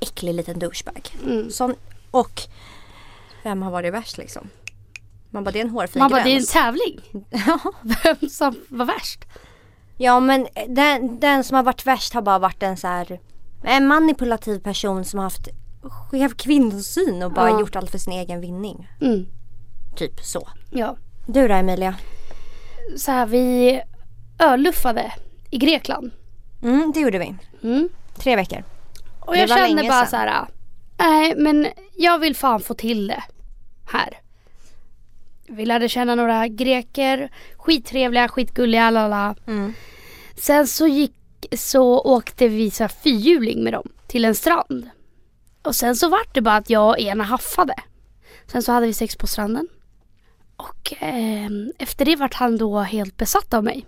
Speaker 2: äcklig liten douchebag.
Speaker 1: Mm.
Speaker 2: Sån, och vem har varit värst liksom? Man bara det är en hårfin
Speaker 1: Man bara, det är en tävling. Vem som var värst?
Speaker 2: Ja men den, den som har varit värst har bara varit en så här en manipulativ person som har haft skev kvinnosyn och bara
Speaker 1: Ja.
Speaker 2: gjort allt för sin egen vinning.
Speaker 1: Mm.
Speaker 2: Typ så.
Speaker 1: Ja.
Speaker 2: Du då Emilia?
Speaker 1: Så här, vi öluffade i Grekland.
Speaker 2: Mm, det gjorde vi.
Speaker 1: Mm.
Speaker 2: Tre veckor.
Speaker 1: Och
Speaker 2: Det
Speaker 1: jag kände bara
Speaker 2: sedan.
Speaker 1: så här. Nej men jag vill fan få till det här. Vi lärde känna några greker, skittrevliga, skitgulliga, lala.
Speaker 2: Mm.
Speaker 1: Sen så gick, så åkte vi så här fyrhjuling med dem till en strand. Och sen så vart det bara att jag och ena haffade. Sen så hade vi sex på stranden. Och ehm, efter det vart han då helt besatt av mig.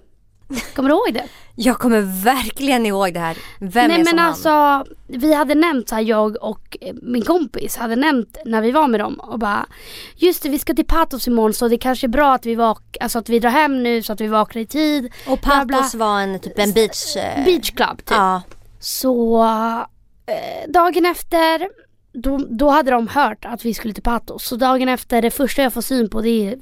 Speaker 1: Kommer du ihåg det?
Speaker 2: Jag kommer verkligen ihåg det här. Vem
Speaker 1: Nej
Speaker 2: är
Speaker 1: men
Speaker 2: som
Speaker 1: alltså
Speaker 2: han?
Speaker 1: vi hade nämnt så här, jag och eh, min kompis hade nämnt när vi var med dem och bara Just det vi ska till Patos imorgon så det kanske är bra att vi, vak- alltså att vi drar hem nu så att vi vaknar i tid.
Speaker 2: Och
Speaker 1: bla, bla.
Speaker 2: Patos var en typ en beach... eh,
Speaker 1: Beach club typ.
Speaker 2: Ja.
Speaker 1: Så eh, dagen efter då, då hade de hört att vi skulle till Patos. Så dagen efter det första jag får syn på det är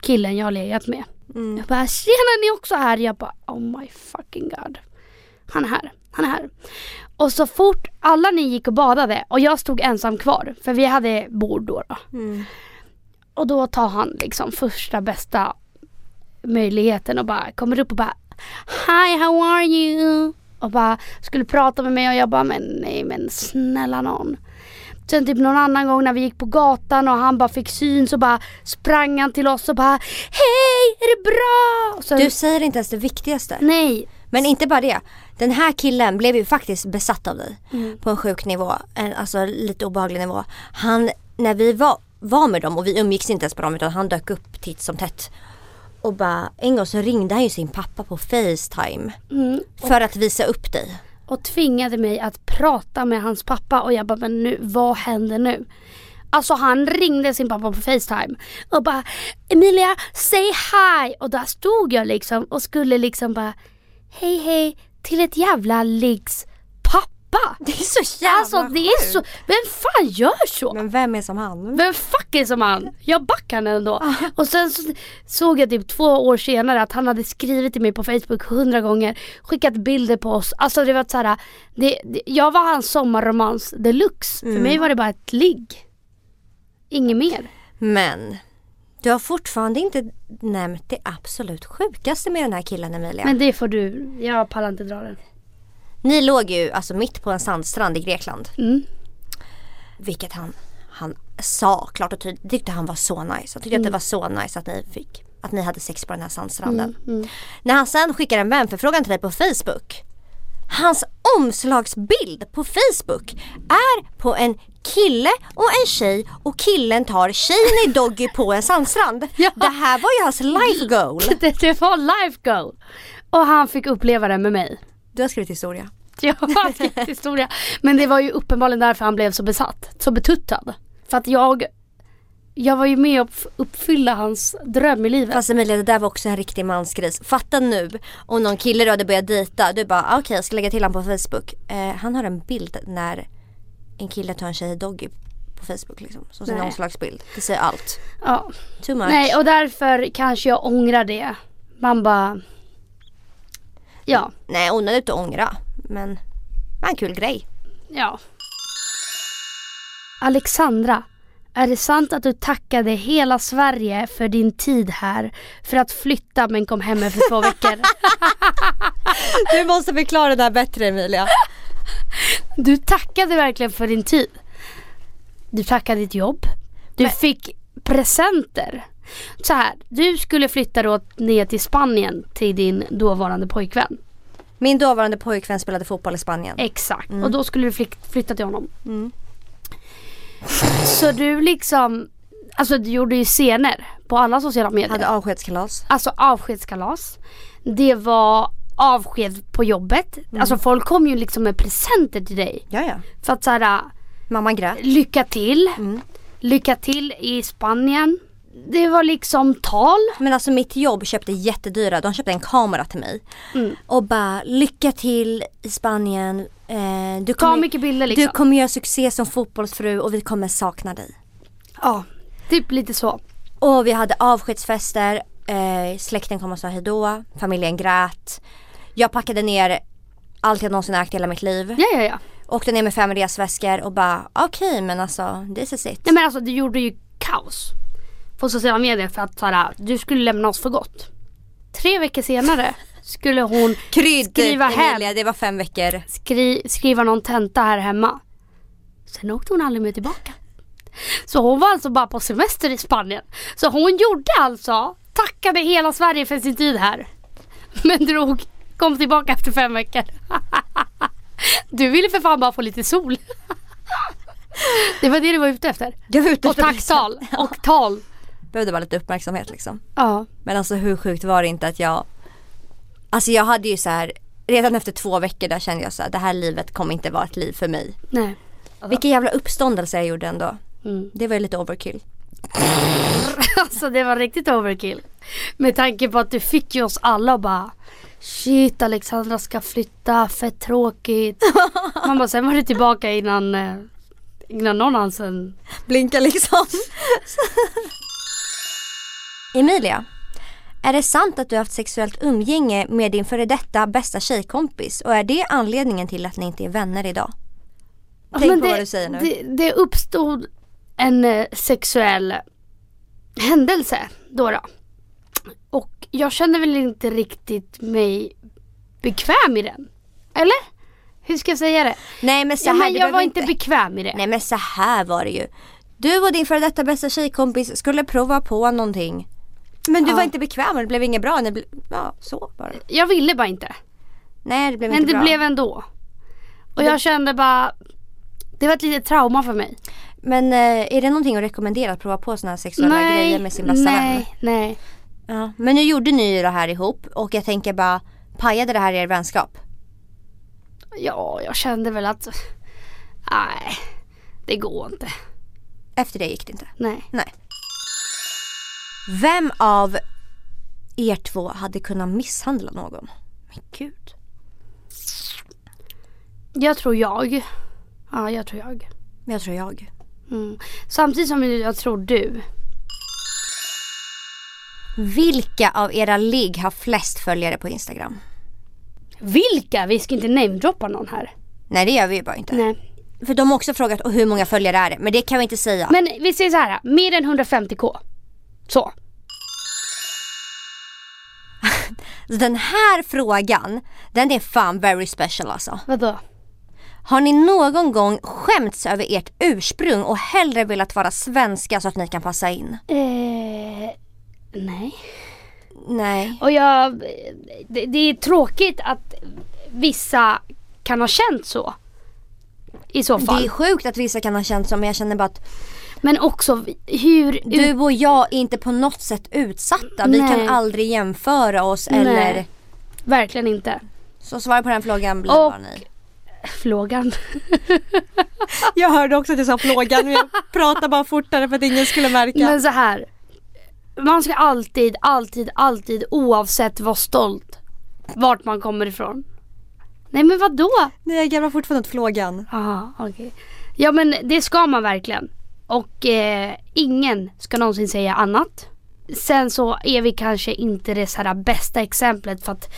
Speaker 1: killen jag har legat med.
Speaker 2: Mm.
Speaker 1: Jag bara tjena ni också här? Jag bara oh my fucking god. Han är här, han är här. Och så fort alla ni gick och badade och jag stod ensam kvar för vi hade bord då. då.
Speaker 2: Mm.
Speaker 1: Och då tar han liksom första bästa möjligheten och bara kommer upp och bara Hi how are you? Och bara skulle prata med mig och jag bara men nej men snälla någon. Sen typ någon annan gång när vi gick på gatan och han bara fick syn så bara sprang han till oss och bara Hej är det bra? Sen,
Speaker 2: Du säger inte ens det viktigaste.
Speaker 1: nej.
Speaker 2: Men inte bara det. Den här killen blev ju faktiskt besatt av dig.
Speaker 1: Mm.
Speaker 2: På en sjuk nivå. En, alltså lite obehaglig nivå. Han, när vi var, var med dem och vi umgicks inte ens på dem utan han dök upp titt som tätt. Och bara en gång så ringde han ju sin pappa på Facetime.
Speaker 1: Mm.
Speaker 2: För att visa upp dig.
Speaker 1: och tvingade mig att prata med hans pappa och jag bara men nu vad händer nu? Alltså han ringde sin pappa på Facetime och bara Emilia say hi och där stod jag liksom och skulle liksom bara hej hej till ett jävla liggs pappa.
Speaker 2: Det är så jävla
Speaker 1: Alltså det är så, vem fan gör så?
Speaker 2: Men vem är som han?
Speaker 1: Vem fuck är som han? Jag backar henne ändå. Och sen så såg jag typ två år senare att han hade skrivit till mig på Facebook hundra gånger. Skickat bilder på oss. Alltså det var så här, det, det, jag var hans sommarromans deluxe. För mig var det bara ett ligg. Inget mer.
Speaker 2: Men du har fortfarande inte nämnt det absolut sjukaste med den här killen Emilia.
Speaker 1: Men det får du, jag pallar inte dra den.
Speaker 2: Ni låg ju alltså mitt på en sandstrand i Grekland.
Speaker 1: Mm.
Speaker 2: Vilket han, han sa klart och tydligt. Tyckte han var så nice. Han tyckte att det var så nice att ni fick att ni hade sex på den här sandstranden.
Speaker 1: Mm.
Speaker 2: När han sen skickar en vänförfrågan till dig på Facebook. Hans omslagsbild på Facebook är på en kille och en tjej och killen tar tjejen i doggy på en sandstrand.
Speaker 1: Ja.
Speaker 2: Det här var ju hans life goal.
Speaker 1: Det, det var life goal. Och han fick uppleva det med mig.
Speaker 2: Du har skrivit historia.
Speaker 1: Jag har skrivit historia. Men det var ju uppenbarligen därför han blev så besatt. Så betuttad. För att jag jag var ju med och uppfylla hans dröm i livet.
Speaker 2: Fast Emilia det där var också en riktig mansgris. Fatta nu om någon kille du hade börjat dejta. Du bara okej okay, jag ska lägga till honom på Facebook. Eh, han har en bild när en kille tar en tjej doggy på Facebook liksom. Som sin
Speaker 1: Nej.
Speaker 2: omslagsbild. Det säger allt.
Speaker 1: ja.
Speaker 2: Too much.
Speaker 1: Nej och därför kanske jag ångrar det. Man bara... Ja,
Speaker 2: Nej onödigt att ångra. Men det en kul grej.
Speaker 1: ja. Alexandra, är det sant att du tackade hela Sverige för din tid här för att flytta men kom hem efter två veckor?
Speaker 2: Du måste förklara det här bättre Emilia.
Speaker 1: Du tackade verkligen för din tid. Du tackade ditt jobb. Du fick presenter. Så här, du skulle flytta då ner till Spanien till din dåvarande pojkvän.
Speaker 2: Min dåvarande pojkvän spelade fotboll i Spanien.
Speaker 1: Exakt. Och då skulle du flyt- flytta till honom.
Speaker 2: Mm.
Speaker 1: Så du liksom, alltså du gjorde ju scener på alla sociala medier.
Speaker 2: Hade avskedskalas.
Speaker 1: Alltså avskedskalas. Det var avsked på jobbet.
Speaker 2: Mm.
Speaker 1: Alltså folk kom ju liksom med presenter till dig.
Speaker 2: Ja ja.
Speaker 1: För att såhär,
Speaker 2: Mamma grät.
Speaker 1: lycka till.
Speaker 2: Mm.
Speaker 1: Lycka till i Spanien. Det var liksom tal.
Speaker 2: Men alltså mitt jobb köpte jättedyra, de köpte en kamera till mig.
Speaker 1: Mm.
Speaker 2: Och bara lycka till i Spanien. Eh, du,
Speaker 1: Ta
Speaker 2: kommer,
Speaker 1: mycket bilder liksom.
Speaker 2: du kommer göra succé som fotbollsfru och vi kommer sakna dig.
Speaker 1: Ja, typ lite så.
Speaker 2: Och vi hade avskedsfester, eh, släkten kom och sa hejdå, familjen grät. Jag packade ner allt jag någonsin ägt i hela mitt liv.
Speaker 1: Ja, ja, ja.
Speaker 2: Åkte ner med fem resväskor och bara okej men alltså this is it.
Speaker 1: Nej men alltså du gjorde ju kaos. På sociala medier för att såhär, du skulle lämna oss för gott. Tre veckor senare skulle hon
Speaker 2: Krydd
Speaker 1: skriva hem.
Speaker 2: Emilia, det var fem veckor.
Speaker 1: skri, skriva någon tenta här hemma. Sen åkte hon aldrig mer tillbaka. Så hon var alltså bara på semester i Spanien. Så hon gjorde alltså, tackade hela Sverige för sin tid här. Men drog, kom tillbaka efter fem veckor. Du ville för fan bara få lite sol. Det var det du var ute efter.
Speaker 2: Jag var ute
Speaker 1: Och tacktal och tal.
Speaker 2: Behövde bara lite uppmärksamhet liksom.
Speaker 1: Ja.
Speaker 2: Men alltså hur sjukt var det inte att jag Alltså jag hade ju så här Redan efter två veckor där kände jag så här, det här livet kommer inte vara ett liv för mig.
Speaker 1: Nej.
Speaker 2: Vilken jävla uppståndelse jag gjorde ändå.
Speaker 1: Mm.
Speaker 2: Det var ju lite overkill.
Speaker 1: Alltså det var riktigt overkill. Med tanke på att du fick ju oss alla och bara Shit Alexandra ska flytta, fett tråkigt. Man bara sen var du tillbaka innan, eh, innan någon annan
Speaker 2: Blinka liksom. Emilia. Är det sant att du har haft sexuellt umgänge med din före detta bästa tjejkompis och är det anledningen till att ni inte är vänner idag? Tänk
Speaker 1: Men
Speaker 2: på
Speaker 1: det,
Speaker 2: vad du säger nu.
Speaker 1: Det, det uppstod en eh, sexuell händelse då, då. Och jag kände väl inte riktigt mig bekväm i den. Eller? Hur ska jag säga det?
Speaker 2: Nej men så
Speaker 1: Ja,
Speaker 2: här,
Speaker 1: men
Speaker 2: det
Speaker 1: jag var inte bekväm i det.
Speaker 2: Nej men så här var det ju. Du och din före detta bästa tjejkompis skulle prova på någonting. Men du
Speaker 1: Ja.
Speaker 2: var inte bekväm och det blev inget bra. Ni ble... Ja, så det.
Speaker 1: Jag ville bara inte.
Speaker 2: Nej det blev
Speaker 1: Men
Speaker 2: inte
Speaker 1: det
Speaker 2: bra.
Speaker 1: blev ändå. Och jag kände bara Det var ett litet trauma för mig.
Speaker 2: Men eh, är det någonting att rekommendera att prova på sådana här sexuella grejer med sin bästa
Speaker 1: nej,
Speaker 2: vän?
Speaker 1: nej.
Speaker 2: Ja. Men nu gjorde ni ju det här ihop och jag tänker bara pajade det här er vänskap?
Speaker 1: Ja, jag kände väl att Nej, det går inte.
Speaker 2: Efter det gick det inte?
Speaker 1: Nej.
Speaker 2: Nej. Vem av er två hade kunnat misshandla någon? Men gud.
Speaker 1: Jag tror jag. Ja, jag tror jag.
Speaker 2: Jag tror jag.
Speaker 1: Mm. Samtidigt som jag tror du.
Speaker 2: Vilka av era ligg har flest följare på Instagram?
Speaker 1: Vilka? Vi ska inte namedroppa någon här.
Speaker 2: Nej det gör vi ju bara inte.
Speaker 1: Nej.
Speaker 2: För de har också frågat och hur många följare är det? Men det kan vi inte säga.
Speaker 1: Men vi säger så här, mer än 150k. Så.
Speaker 2: Den här frågan, den är fan very special alltså.
Speaker 1: Vadå?
Speaker 2: Har ni någon gång skämts över ert ursprung och hellre velat vara svenska så att ni kan passa in?
Speaker 1: Eh, nej.
Speaker 2: Nej.
Speaker 1: Och jag, det, det är tråkigt att vissa kan ha känt så. I så fall.
Speaker 2: Det är sjukt att vissa kan ha känt så men jag känner bara att
Speaker 1: Men också hur...
Speaker 2: du och jag är inte på något sätt utsatta. Vi
Speaker 1: Nej.
Speaker 2: kan aldrig jämföra oss eller
Speaker 1: Nej. Verkligen inte.
Speaker 2: Så svar på den frågan blir
Speaker 1: Och-
Speaker 2: bara nej.
Speaker 1: Frågan.
Speaker 2: Jag hörde också att jag sa frågan men jag pratade bara fortare för att ingen skulle märka.
Speaker 1: Men så här. Man ska alltid, alltid, alltid oavsett vara stolt. Vart man kommer ifrån. Nej men vadå?
Speaker 2: Nej jag garvar fortfarande åt frågan.
Speaker 1: Aha, okej. Ja men det ska man verkligen. Och eh, ingen ska någonsin säga annat. Sen så är vi kanske inte det så här bästa exemplet för att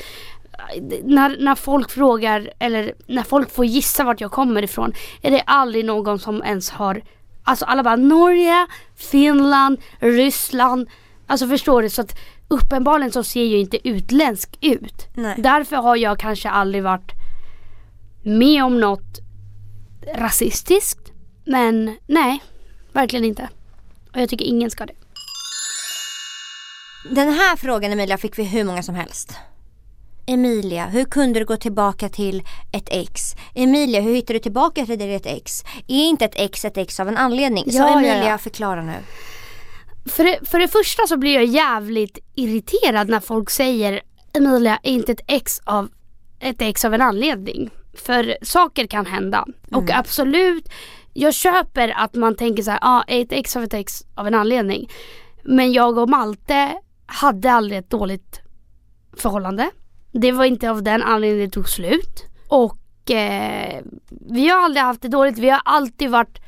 Speaker 1: eh, när, när folk frågar eller när folk får gissa vart jag kommer ifrån är det aldrig någon som ens har Alltså alla bara Norge, Finland, Ryssland. Alltså förstår du? Så att uppenbarligen så ser jag inte utländsk ut.
Speaker 2: Nej.
Speaker 1: Därför har jag kanske aldrig varit med om något rasistiskt. Men nej, verkligen inte. Och jag tycker ingen ska det.
Speaker 2: Den här frågan Emilia fick vi hur många som helst. Emilia, hur kunde du gå tillbaka till ett ex? Emilia, hur hittade du tillbaka till ditt ex? Är inte ett ex ett ex av en anledning? Så
Speaker 1: Ja, ja,
Speaker 2: Emilia,
Speaker 1: ja.
Speaker 2: förklara nu.
Speaker 1: För det, för det första så blir jag jävligt irriterad när folk säger Emilia är inte ett ex av ett ex av en anledning. För saker kan hända. Och absolut, jag köper att man tänker så här, ja ah, ett ex av ett ex av en anledning. Men jag och Malte hade aldrig ett dåligt förhållande. Det var inte av den anledningen det tog slut. Och eh, vi har aldrig haft det dåligt, vi har alltid varit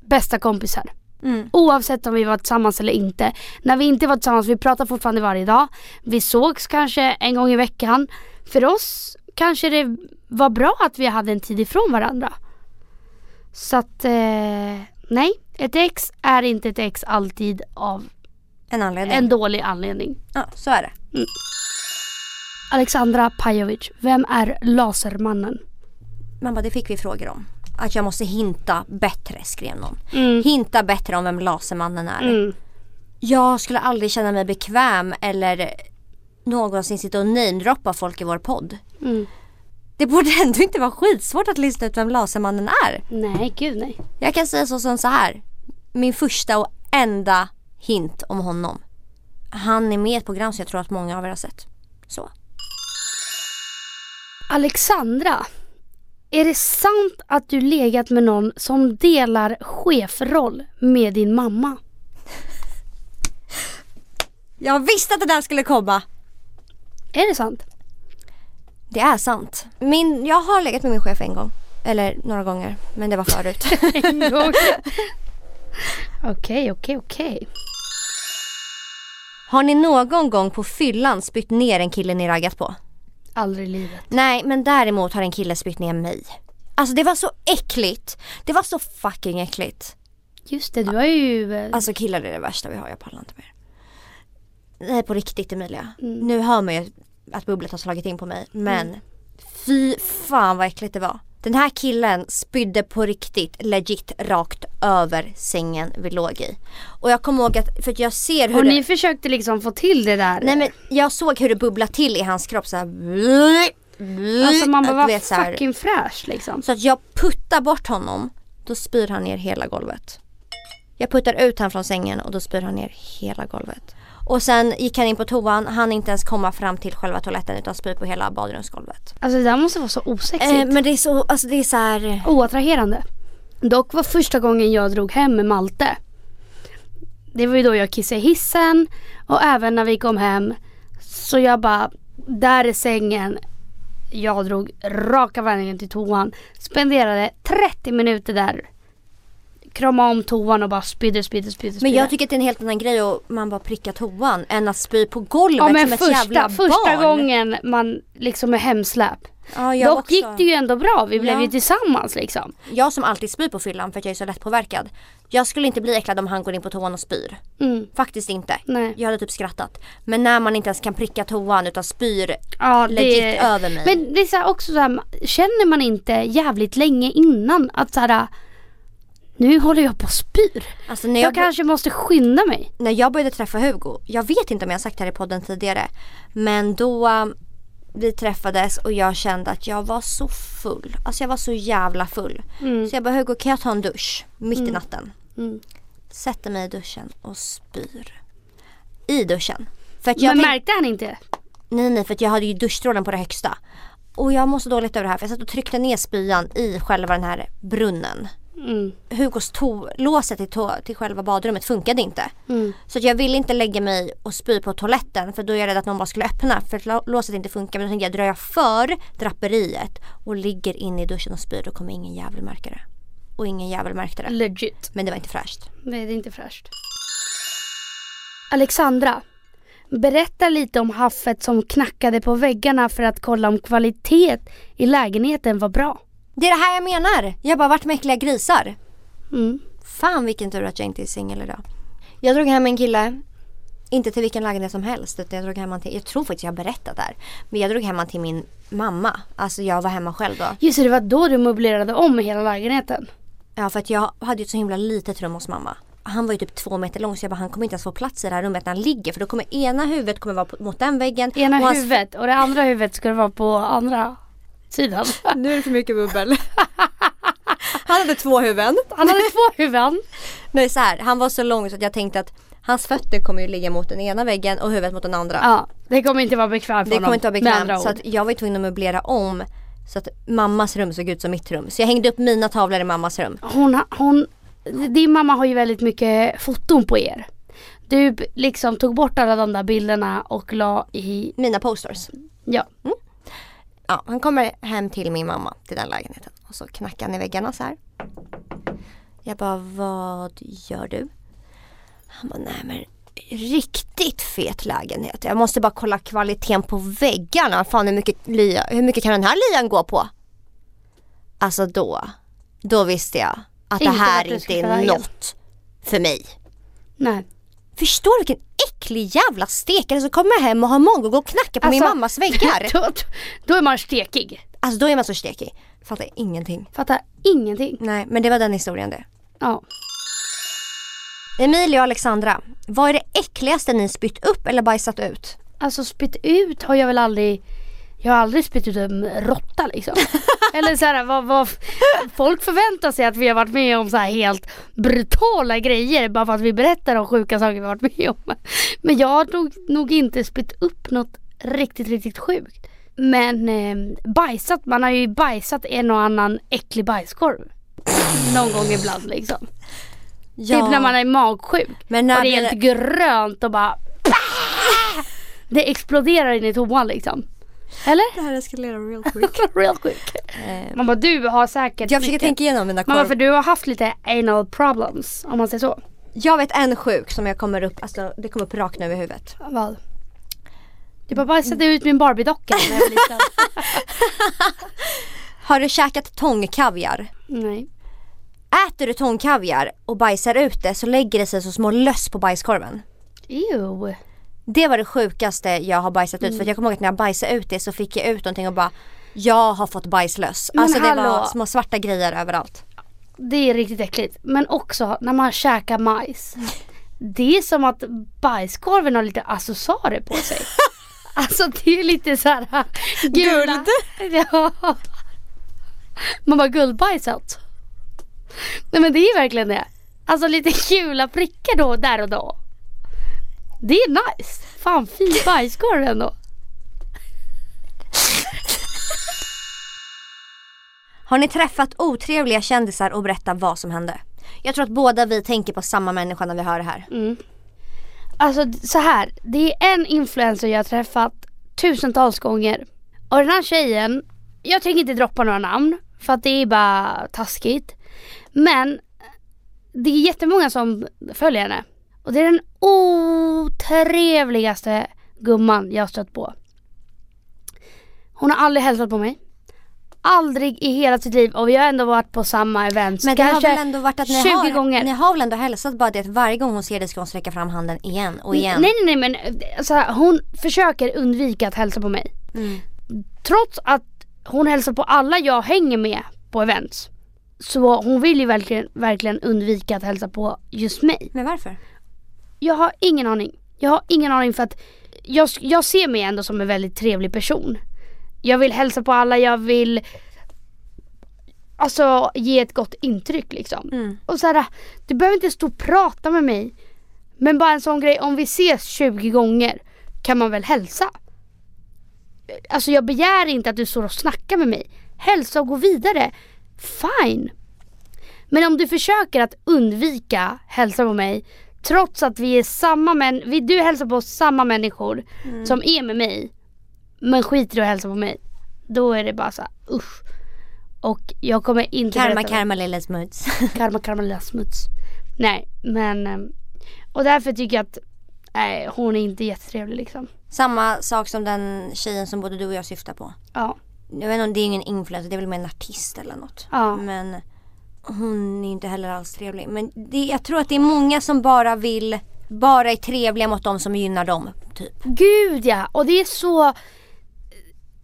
Speaker 1: bästa kompisar.
Speaker 2: Mm.
Speaker 1: Oavsett om vi var tillsammans eller inte. När vi inte var tillsammans, vi pratar fortfarande varje dag. Vi sågs kanske en gång i veckan. För oss kanske det var bra att vi hade en tid ifrån varandra. Så att, eh, nej. Ett ex är inte ett ex alltid av
Speaker 2: En anledning.
Speaker 1: en dålig anledning.
Speaker 2: Ja, så är det.
Speaker 1: Alexandra Pajovic, vem är Lasermannen?
Speaker 2: Man bara, det fick vi frågor om. Att jag måste hinta bättre, skrev någon.
Speaker 1: Mm.
Speaker 2: Hinta bättre om vem Lasermannen är.
Speaker 1: Mm.
Speaker 2: Jag skulle aldrig känna mig bekväm eller någonsin sitta och namedroppa folk i vår podd.
Speaker 1: Mm.
Speaker 2: Det borde ändå inte vara skitsvårt att lista ut vem Lasermannen är.
Speaker 1: Nej, gud nej.
Speaker 2: Jag kan säga så som så här. Min första och enda hint om honom. Han är med i ett program som jag tror att många av er har sett. Så.
Speaker 1: Alexandra, är det sant att du legat med någon som delar chefroll med din mamma?
Speaker 2: Jag visste att det där skulle komma.
Speaker 1: Är det sant?
Speaker 2: Det är sant. Min, jag har legat med min chef en gång. Eller några gånger. Men det var förut.
Speaker 1: Okej, okej, okej.
Speaker 2: har ni någon gång på fyllan spytt ner en kille ni raggat på?
Speaker 1: Aldrig i livet.
Speaker 2: Nej, men däremot har en kille spytt ner mig. Alltså det var så äckligt. Det var så fucking äckligt.
Speaker 1: Just det, du har ju... eh,
Speaker 2: Alltså killar är det värsta vi har, jag pallar inte mer. Nej på riktigt Emilia. Nu hör man ju att bubblet har slagit in på mig. Men fy fan vad äckligt det var. Den här killen spydde på riktigt legit rakt över sängen vi låg i. Och jag kommer ihåg att, för att jag ser hur
Speaker 1: och
Speaker 2: det...
Speaker 1: ni försökte liksom få till det där.
Speaker 2: Nej men jag såg hur det bubblade till i hans kropp såhär.
Speaker 1: alltså man bara
Speaker 2: här.
Speaker 1: fucking fräsch liksom.
Speaker 2: Så att jag puttar bort honom, då spyr han ner hela golvet. Jag puttar ut han från sängen och då spyr han ner hela golvet. Och sen gick han in på toan, han inte ens komma fram till själva toaletten utan spyr på hela badrumsgolvet.
Speaker 1: Alltså det där måste vara så osexigt.
Speaker 2: Eh, men det är så, alltså det är så här.
Speaker 1: Oattraherande. Dock var första gången jag drog hem med Malte. Det var ju då jag kissade i hissen och även när vi kom hem. Så jag bara, där är sängen. Jag drog raka vägen till toan. Spenderade 30 minuter där. Krama om toan och bara spydde, spydde, spydde.
Speaker 2: Men jag tycker att det är en helt annan grej att man bara prickar toan än att spy på golvet
Speaker 1: Ja men
Speaker 2: som ett
Speaker 1: första,
Speaker 2: jävla
Speaker 1: första
Speaker 2: barn.
Speaker 1: gången man liksom är hemsläp.
Speaker 2: Ja, jag,
Speaker 1: Dock
Speaker 2: också.
Speaker 1: gick det ju ändå bra, vi blev
Speaker 2: Ja.
Speaker 1: ju tillsammans liksom.
Speaker 2: jag som alltid spyr på fyllan för att jag är så lättpåverkad. Jag skulle inte bli äcklad om han går in på toan och spyr.
Speaker 1: Mm.
Speaker 2: Faktiskt inte.
Speaker 1: Nej.
Speaker 2: Jag hade typ skrattat. Men när man inte ens kan pricka toan utan spyr
Speaker 1: Ja,
Speaker 2: legit över mig.
Speaker 1: Men det är så också så här, känner man inte jävligt länge innan att så här, nu håller jag på och spyr.
Speaker 2: Alltså
Speaker 1: Jag,
Speaker 2: jag,
Speaker 1: kanske måste skynda mig.
Speaker 2: när jag började träffa Hugo, jag vet inte om jag har sagt det här i podden tidigare, men då um, vi träffades och jag kände att jag var så full. Alltså jag var så jävla full.
Speaker 1: Mm.
Speaker 2: Så jag bara Hugo kan jag ta en dusch mitt i natten?
Speaker 1: Mm.
Speaker 2: Sätter mig i duschen och spyr. I duschen. För att jag
Speaker 1: Men märkte han inte?
Speaker 2: Nej nej för att jag hade ju duschstrålen på det högsta. Och jag mår så dåligt över det här för jag satt och tryckte ner spyan i själva den här brunnen.
Speaker 1: Mm.
Speaker 2: Hugos låset till, till själva badrummet funkade inte.
Speaker 1: Mm.
Speaker 2: Så jag ville inte lägga mig och spy på toaletten för då är jag rädd att någon bara skulle öppna för att lå- låset inte funkar. Men då tänkte jag drar jag för draperiet och ligger inne i duschen och spyr då kommer ingen jävel märka det. Och ingen jävel märkte det.
Speaker 1: Legit.
Speaker 2: Men det var inte fräscht.
Speaker 1: Nej, det är inte fräscht. Alexandra. Berätta lite om haffet som knackade på väggarna för att kolla om kvalitet i lägenheten var bra.
Speaker 2: Det är det här jag menar. Jag har bara varit med äckliga grisar.
Speaker 1: Mm.
Speaker 2: Fan vilken tur att jag inte är singel idag. Jag drog hem en kille. Inte till vilken lägenhet som helst. Utan jag drog hem till, jag tror faktiskt jag har berättat det här. Men jag drog hem han till min mamma. Alltså jag var hemma själv då.
Speaker 1: Just det, det var då du möblerade om hela lägenheten.
Speaker 2: Ja för att jag hade ju ett så himla litet rum hos mamma. Han var ju typ två meter lång så jag bara han kommer inte ens få plats i det här rummet när han ligger. För då kommer ena huvudet kommer vara på- mot den väggen.
Speaker 1: Ena
Speaker 2: och
Speaker 1: huvudet och det andra huvudet ska vara på andra sidan.
Speaker 2: Nu är det för mycket bubbel. han hade två huvuden.
Speaker 1: Han hade två huvuden.
Speaker 2: Nej så här, han var så lång så att jag tänkte att hans fötter kommer ju ligga mot den ena väggen och huvudet mot den andra.
Speaker 1: Ja, det kommer inte vara bekvämt för
Speaker 2: Det
Speaker 1: honom.
Speaker 2: kommer inte vara bekvämt så att jag var tvungen att möblera om så att mammas rum såg ut som mitt rum. Så jag hängde upp mina tavlor i mammas rum.
Speaker 1: hon, hon, din mamma har ju väldigt mycket foton på er. Du liksom tog bort alla de där bilderna och la i,
Speaker 2: Mina posters.
Speaker 1: ja.
Speaker 2: Ja, han kommer hem till min mamma till den lägenheten och så knackar han i väggarna så här. Jag bara, vad gör du? Han bara, nej men riktigt fet lägenhet. Jag måste bara kolla kvaliteten på väggarna. Fan hur mycket, lya, hur mycket kan den här lyan gå på? Alltså då, då visste jag att
Speaker 1: Inte
Speaker 2: det här inte är något för mig.
Speaker 1: Nej.
Speaker 2: Förstår du vilken äcklig jävla stekare som kommer hem och har mage och går och knackar på min
Speaker 1: Alltså,
Speaker 2: mammas väggar?
Speaker 1: Då, då är man stekig.
Speaker 2: Alltså då är man så stekig. Fattar ingenting.
Speaker 1: Fattar ingenting.
Speaker 2: Nej, men det var den historien det.
Speaker 1: Ja.
Speaker 2: Emilia och Alexandra, vad är det äckligaste ni spytt upp eller bajsat ut?
Speaker 1: Alltså spytt ut har jag väl aldrig jag har aldrig spytt ut en råtta liksom. Eller så här, vad, vad, folk förväntar sig att vi har varit med om så här helt brutala grejer bara för att vi berättar om sjuka saker vi har varit med om. Men jag har nog, nog inte spytt upp något riktigt, riktigt sjukt. Men eh, bajsat, man har ju bajsat en och annan äcklig bajskorv. Någon gång ibland liksom.
Speaker 2: Ja,
Speaker 1: Typ när man är magsjuk.
Speaker 2: Men när
Speaker 1: och det är helt grönt och bara Det exploderar in i toan liksom. Eller?
Speaker 2: det här eskalerar real quick.
Speaker 1: Real quick.
Speaker 2: Eh,
Speaker 1: Man bara du har säkert
Speaker 2: jag försöker
Speaker 1: mycket.
Speaker 2: tänka igenom mina
Speaker 1: Man bara för
Speaker 2: korv.
Speaker 1: du har haft lite anal problems om man säger så.
Speaker 2: Jag vet en sjuk som jag kommer upp, alltså det kommer upp rakt nu över huvudet.
Speaker 1: Vad? Jag bara bajsade ut min Barbie-docka när jag var liten.
Speaker 2: Har du käkat tångkaviar?
Speaker 1: Nej.
Speaker 2: Äter du tångkaviar och bajsar ut det så lägger det sig så små löss på bajskorven.
Speaker 1: Ew.
Speaker 2: Det var det sjukaste jag har bajsat ut
Speaker 1: Mm.
Speaker 2: för att jag kommer ihåg att när jag bajsade ut det så fick jag ut någonting och bara Jag har fått bajslöss.
Speaker 1: Men
Speaker 2: Alltså det var
Speaker 1: hallå.
Speaker 2: små svarta grejer överallt.
Speaker 1: Det är riktigt äckligt. Men också när man käkar majs. Det är som att bajskorven har lite accessoarer på sig. Alltså det är lite så här gula. Ja. Man bara guldbajsat. Nej men det är verkligen det. Alltså lite gula prickar då där och då. Det är nice. Fan fin bajskorv ändå.
Speaker 2: Har ni träffat otrevliga kändisar och berättat vad som hände? Jag tror att båda vi tänker på samma människa när vi hör det här.
Speaker 1: Mm. Alltså så här, det är en influencer jag har träffat tusentals gånger. Och den här tjejen, jag tänker inte droppa några namn för att det är bara taskigt. Men det är jättemånga som följer henne. Och det är den otrevligaste gumman jag har stött på. Hon har aldrig hälsat på mig. Aldrig i hela sitt liv och vi har ändå varit på samma events.
Speaker 2: Men det har väl ändå varit att ni
Speaker 1: 20
Speaker 2: har,
Speaker 1: gånger.
Speaker 2: ni har väl ändå hälsat bara det att varje gång hon ser dig ska hon sträcka fram handen igen och igen.
Speaker 1: Nej nej nej men så här, hon försöker undvika att hälsa på mig.
Speaker 2: Mm.
Speaker 1: Trots att hon hälsar på alla jag hänger med på events. Så hon vill ju verkligen, verkligen undvika att hälsa på just mig.
Speaker 2: Men varför?
Speaker 1: Jag har ingen aning. Jag har ingen aning för att jag, jag ser mig ändå som en väldigt trevlig person. Jag vill hälsa på alla, jag vill Alltså ge ett gott intryck liksom.
Speaker 2: Mm.
Speaker 1: Och så här, du behöver inte stå och prata med mig. Men bara en sån grej, om vi ses 20 gånger kan man väl hälsa? Alltså jag begär inte att du står och snackar med mig. Hälsa och gå vidare. Fine. Men om du försöker att undvika hälsa på mig trots att vi är samma män, vi, du hälsar på samma människor som är med mig men skiter i att hälsa på mig. Då är det bara så här, usch. Och jag kommer inte
Speaker 2: Karma
Speaker 1: berätta-
Speaker 2: karma lilla smuts.
Speaker 1: Karma, karma, lilla smuts. Nej, men... ehm, Och därför tycker jag att nej, hon är inte jättetrevlig liksom.
Speaker 2: Samma sak som den tjejen som både du och jag syftar på.
Speaker 1: Ja.
Speaker 2: Jag vet inte det är ingen influencer, det är väl mer en artist eller något.
Speaker 1: Ja.
Speaker 2: Men hon är inte heller alls trevlig. Men det, jag tror att det är många som bara vill, bara är trevliga mot de som gynnar dem. Typ.
Speaker 1: Gud ja! Och det är så...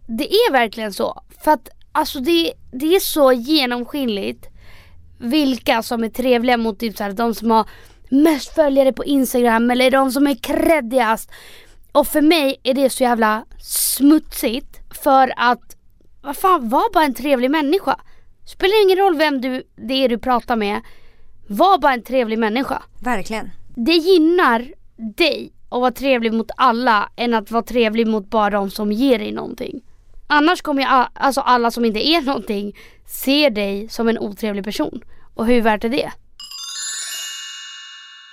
Speaker 1: Det är verkligen så. För att alltså det, det är så genomskinligt vilka som är trevliga mot typ så här, de som har mest följare på Instagram eller de som är creddigast. Och för mig är det så jävla smutsigt för att, vad fan, var bara en trevlig människa. Spelar ingen roll vem du, det är du pratar med, var bara en trevlig människa.
Speaker 2: Verkligen.
Speaker 1: Det gynnar dig att vara trevlig mot alla än att vara trevlig mot bara de som ger dig någonting. Annars kommer jag, alltså alla som inte är någonting se dig som en otrevlig person. Och hur värt är det?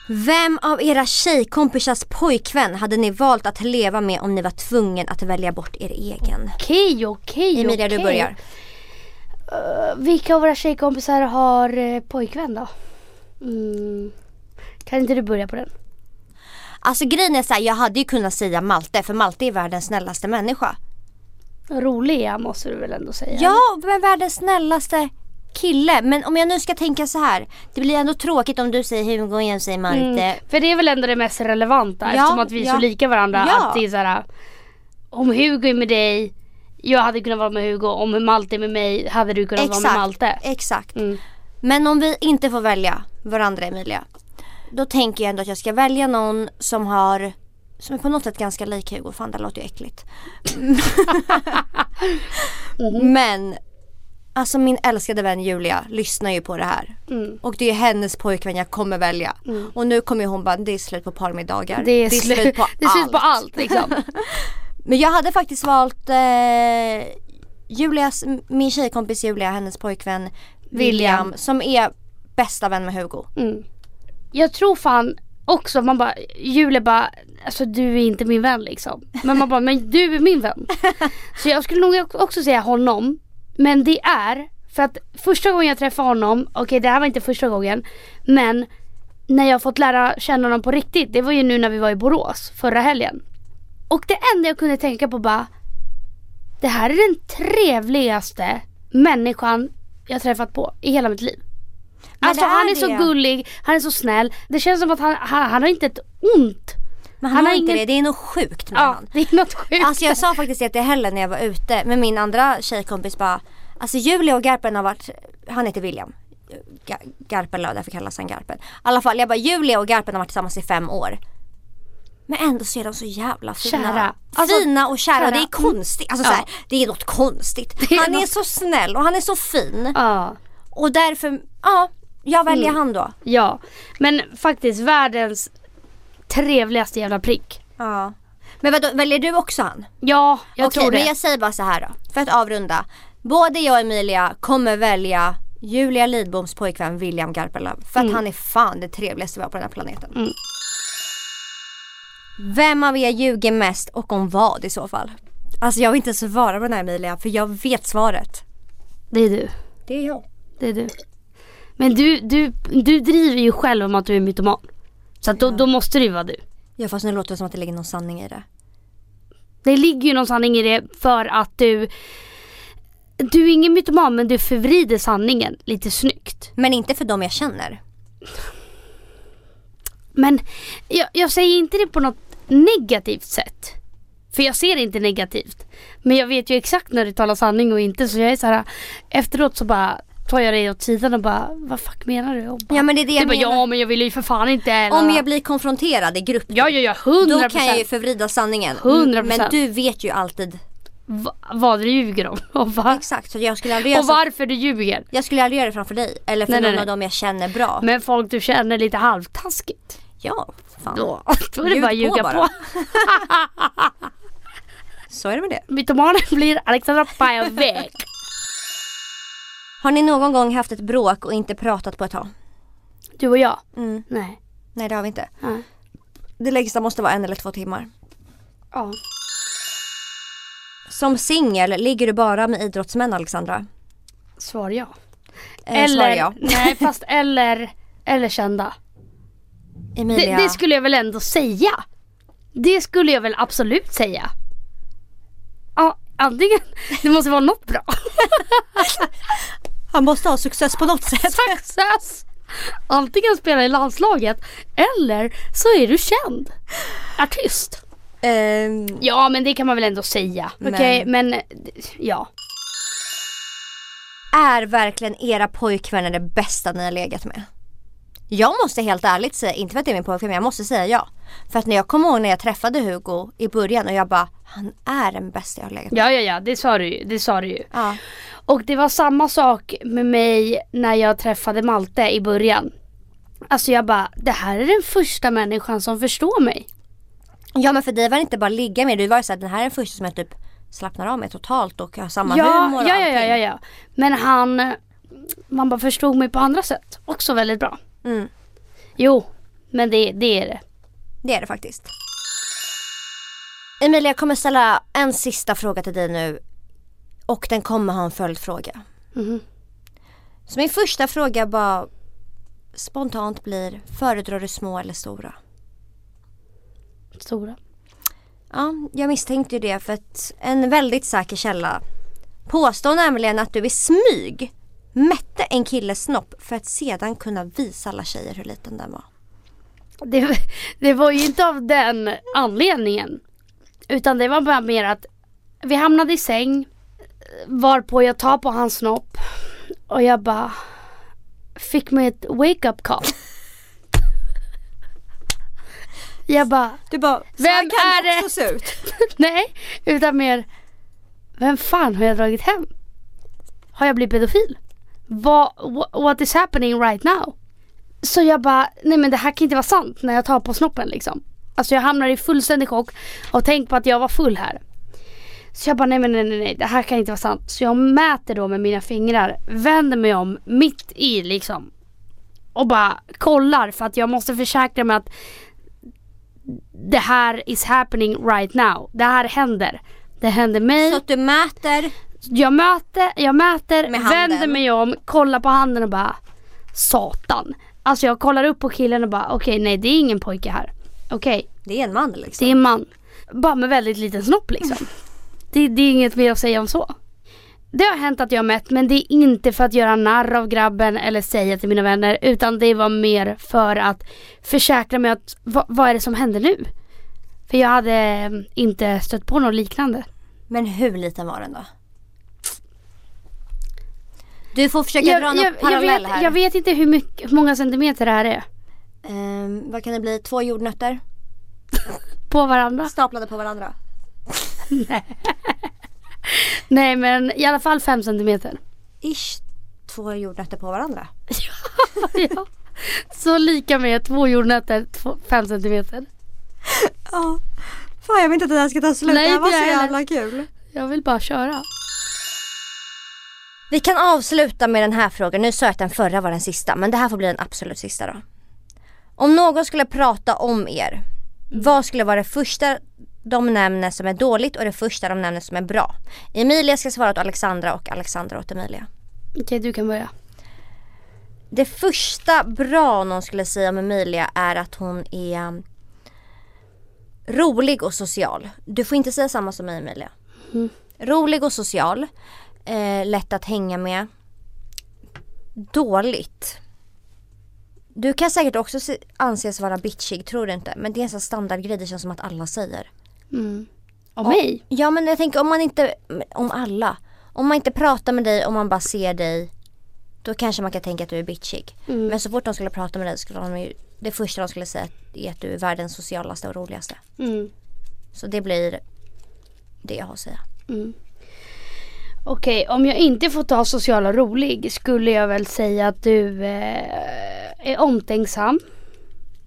Speaker 2: Vem av era tjejkompisars pojkvän hade ni valt att leva med om ni var tvungen att välja bort er egen?
Speaker 1: Okej, okej,
Speaker 2: Emilia
Speaker 1: okej.
Speaker 2: du börjar.
Speaker 1: Eh, vilka av våra tjejkompisar har uh, pojkvän då? Mm. Kan inte du börja på den?
Speaker 2: Alltså grejen är såhär, jag hade ju kunnat säga Malte för Malte är världens snällaste människa.
Speaker 1: Rolig är måste du väl ändå säga?
Speaker 2: Ja, men världens snällaste kille. Men om jag nu ska tänka så här. Det blir ändå tråkigt om du säger Hugo och jag säger Malte.
Speaker 1: Mm, för det är väl ändå det mest relevanta
Speaker 2: Ja,
Speaker 1: eftersom att vi är
Speaker 2: ja.
Speaker 1: så lika varandra.
Speaker 2: Ja.
Speaker 1: Att det är så här, om Hugo är med dig, jag hade kunnat vara med Hugo. Om Malte är med mig, hade du kunnat vara med Malte.
Speaker 2: Exakt.
Speaker 1: Mm.
Speaker 2: Men om vi inte får välja varandra Emilia. Då tänker jag ändå att jag ska välja någon som har som är på något sätt ganska lik Hugo. Fan det låter ju äckligt. Men Alltså min älskade vän Julia lyssnar ju på det här.
Speaker 1: Mm.
Speaker 2: Och det är hennes pojkvän jag kommer välja. Och nu kommer hon bara, det är slut på parmiddagar.
Speaker 1: Det är, slut,
Speaker 2: på
Speaker 1: det är slut på
Speaker 2: allt.
Speaker 1: allt liksom.
Speaker 2: Men jag hade faktiskt valt eh, Julias, min tjejkompis Julia, hennes pojkvän William,
Speaker 1: William.
Speaker 2: som är bästa vän med Hugo.
Speaker 1: Mm. Jag tror fan också, man bara, Julia bara, alltså du är inte min vän liksom. Men man bara, men du är min vän. Så jag skulle nog också säga honom. Men det är för att första gången jag träffade honom, okej det här var inte första gången, men när jag fått lära känna honom på riktigt, det var ju nu när vi var i Borås förra helgen. Och det enda jag kunde tänka på bara, det här är den trevligaste människan jag träffat på i hela mitt liv.
Speaker 2: Men
Speaker 1: Alltså
Speaker 2: det
Speaker 1: han
Speaker 2: är
Speaker 1: är så gullig, han är så snäll. Det känns som att han, han, han har inte ett ont.
Speaker 2: Men han,
Speaker 1: Han
Speaker 2: har
Speaker 1: har
Speaker 2: inte
Speaker 1: ingen-
Speaker 2: det, det är nog sjukt med
Speaker 1: Ja,
Speaker 2: han.
Speaker 1: det är något sjukt.
Speaker 2: Alltså jag sa faktiskt det till Helen när jag var ute med min andra tjejkompis bara Alltså Julia och Garpen har varit, han heter William Ga- Garpenlöv, därför kallas han Garpen. I alla fall, jag bara Julia och Garpen har varit tillsammans i fem år. Men ändå så är de så jävla fina.
Speaker 1: Kära. Alltså,
Speaker 2: fina och kära.
Speaker 1: kära.
Speaker 2: Det är konstigt. Alltså
Speaker 1: Ja.
Speaker 2: så här, det är något konstigt.
Speaker 1: är
Speaker 2: han är
Speaker 1: något-
Speaker 2: så snäll och han är så fin.
Speaker 1: Ja,
Speaker 2: Och därför, ja, jag väljer
Speaker 1: Mm.
Speaker 2: han då.
Speaker 1: ja. Men faktiskt världens trevligaste jävla prick.
Speaker 2: Ja. Men vadå, väljer du också han?
Speaker 1: Ja, jag
Speaker 2: Okej,
Speaker 1: tror det.
Speaker 2: men jag säger bara så här då. För att avrunda. Både jag och Emilia kommer välja Julia Lidboms pojkvän William Garpenlöv. För att
Speaker 1: Mm.
Speaker 2: han är fan det trevligaste vi har på den här planeten.
Speaker 1: Mm.
Speaker 2: Vem av er ljuger mest och om vad i så fall? Alltså jag vill inte svara på den här Emilia för jag vet svaret.
Speaker 1: Det är du.
Speaker 2: Det är jag.
Speaker 1: Det är du. Men du, du, du driver ju själv om att du är mytoman. Så att då, då måste det ju vara du.
Speaker 2: Ja fast nu låter det som att det ligger någon sanning i det.
Speaker 1: Det ligger ju någon sanning i det för att du Du är ingen mytoman men du förvrider sanningen lite snyggt.
Speaker 2: Men inte för dem jag känner.
Speaker 1: Men jag, jag säger inte det på något negativt sätt. För jag ser det inte negativt. Men jag vet ju exakt när du talar sanning och inte så jag är så här efteråt så bara tar jag dig åt sidan och bara vad fuck menar du? Och bara,
Speaker 2: Ja men det är det jag
Speaker 1: bara
Speaker 2: menar.
Speaker 1: ja men jag vill ju för fan inte.
Speaker 2: Om jag blir konfronterad i grupp
Speaker 1: Ja ja ja, hundra
Speaker 2: Då kan jag ju
Speaker 1: procent.
Speaker 2: förvrida sanningen.
Speaker 1: 100%.
Speaker 2: Men du vet ju alltid
Speaker 1: va, vad du ljuger om och, va,
Speaker 2: Exakt, så jag skulle aldrig göra
Speaker 1: och varför du ljuger.
Speaker 2: Jag skulle aldrig göra det framför dig eller för
Speaker 1: Nej, nej,
Speaker 2: någon
Speaker 1: nej.
Speaker 2: av dem jag känner bra.
Speaker 1: Men folk du känner lite halvtaskigt.
Speaker 2: Ja, fan.
Speaker 1: Då, då är det bara att
Speaker 2: på
Speaker 1: ljuga
Speaker 2: bara.
Speaker 1: på.
Speaker 2: Så är det med det.
Speaker 1: Mytomanen blir Alexandra Pajovek.
Speaker 2: Har ni någon gång haft ett bråk och inte pratat på ett tag?
Speaker 1: Du och jag?
Speaker 2: Mm.
Speaker 1: Nej.
Speaker 2: Nej det har vi inte.
Speaker 1: Ja.
Speaker 2: Det längsta måste vara en eller två timmar.
Speaker 1: Ja.
Speaker 2: Som singel ligger du bara med idrottsmän Alexandra?
Speaker 1: Svar ja.
Speaker 2: Eh, svarar jag.
Speaker 1: nej fast eller, eller kända. Det,
Speaker 2: Emilia.
Speaker 1: det skulle jag väl ändå säga. Det skulle jag väl absolut säga. Ja, antingen, det måste vara något bra.
Speaker 2: Han måste ha success på något sätt.
Speaker 1: Success! Antingen spela i landslaget eller så är du känd. Artist.
Speaker 2: Ehm,
Speaker 1: Ja men det kan man väl ändå säga. Okej men ja.
Speaker 2: är verkligen era pojkvänner det bästa ni har legat med? Jag måste helt ärligt säga, inte för att det är min pojkvän men jag måste säga ja. För att när jag kommer ihåg när jag träffade Hugo i början och jag bara, han är den bästa jag har legat med.
Speaker 1: Ja ja ja det sa du ju. Det sa du ju.
Speaker 2: Ja.
Speaker 1: Och det var samma sak med mig när jag träffade Malte i början. Alltså jag bara, det här är den första människan som förstår mig.
Speaker 2: Ja men för dig var det inte bara ligga med, du var ju såhär den här är den första som jag typ slappnar av med totalt och har samma
Speaker 1: Ja,
Speaker 2: humor och
Speaker 1: ja, ja, ja, ja, ja. Men han, man bara förstod mig på andra sätt. Också väldigt bra.
Speaker 2: Mm,
Speaker 1: Jo, men det, det är det.
Speaker 2: det är det faktiskt. Emilia jag kommer ställa en sista fråga till dig nu. Och den kommer ha en följdfråga.
Speaker 1: Mhm.
Speaker 2: Så min första fråga bara spontant blir, föredrar du små eller stora?
Speaker 1: Stora.
Speaker 2: Ja, jag misstänkte ju det för att en väldigt säker källa påstår nämligen att du i smyg mätte en killes snopp för att sedan kunna visa alla tjejer hur liten den var.
Speaker 1: Det, det var ju inte av den anledningen. Utan det var bara mer att vi hamnade i säng. Varpå jag tar på hans snopp. Och jag bara fick mig ett wake up call. Jag bara,
Speaker 2: Du bara,
Speaker 1: Vem är det?
Speaker 2: se ut.
Speaker 1: nej. Utan mer, vem fan har jag dragit hem? Har jag blivit pedofil? Vad, what is happening right now? Så jag bara, nej men det här kan inte vara sant när jag tar på snoppen liksom. Alltså jag hamnar i fullständig chock och tänk på att jag var full här. Så jag bara, nej men nej nej nej, det här kan inte vara sant. Så jag mäter då med mina fingrar, vänder mig om mitt i liksom. Och bara kollar för att jag måste försäkra mig att det här is happening right now. Det här händer. Det händer mig.
Speaker 2: Så att du mäter,
Speaker 1: jag möter, jag
Speaker 2: Med handen.
Speaker 1: vänder mig om, kollar på handen och bara Satan. Alltså jag kollar upp på killen och bara okej nej det är ingen pojke här. Okej,
Speaker 2: det är en man liksom.
Speaker 1: det är en man. Bara med väldigt liten snopp liksom. Det, det är inget mer att säga om så. Det har hänt att jag har mätt men det är inte för att göra narr av grabben eller säga till mina vänner utan det var mer för att försäkra mig att vad, vad är det som händer nu? För jag hade eh, inte stött på något liknande.
Speaker 2: Men hur liten var den då? Du får försöka dra någon
Speaker 1: jag,
Speaker 2: parallell
Speaker 1: vet,
Speaker 2: här.
Speaker 1: jag vet inte hur, mycket, hur många centimeter det här är.
Speaker 2: Ehm, vad kan det bli? Två jordnötter
Speaker 1: På varandra.
Speaker 2: staplade på varandra.
Speaker 1: Nej men i alla fall fem centimeter.
Speaker 2: Ish två jordnötter på varandra.
Speaker 1: ja. Så lika med två jordnötter, två, fem centimeter.
Speaker 2: Ja. Fan jag vet inte att det här ska ta slut.
Speaker 1: Nej,
Speaker 2: det här var så
Speaker 1: jag
Speaker 2: jävla kul.
Speaker 1: Jag vill bara köra.
Speaker 2: Vi kan avsluta med den här frågan. Nu sa jag att den förra var den sista men det här får bli den absolut sista då. Om någon skulle prata om er, vad skulle vara det första de nämner som är dåligt och det första de nämner som är bra? Emilia ska svara åt Alexandra och Alexandra åt Emilia.
Speaker 1: Okej du kan börja.
Speaker 2: Det första bra någon skulle säga om Emilia är att hon är um, rolig och social. Du får inte säga samma som mig Emilia.
Speaker 1: Mm.
Speaker 2: Rolig och social, eh, lätt att hänga med. Dåligt. Du kan säkert också se, anses vara bitchig, tror du inte? Men det är en sån standardgrej, det känns som att alla säger.
Speaker 1: Mm. Om mig?
Speaker 2: Ja men jag tänker om man inte, om alla. Om man inte pratar med dig, om man bara ser dig. Då kanske man kan tänka att du är bitchig.
Speaker 1: Mm.
Speaker 2: Men så fort de skulle prata med dig skulle de ju, det första de skulle säga är att du är världens socialaste och roligaste.
Speaker 1: Mm.
Speaker 2: Så det blir det jag har att säga.
Speaker 1: Okej, om jag inte får ta social och rolig skulle jag väl säga att du eh, är omtänksam.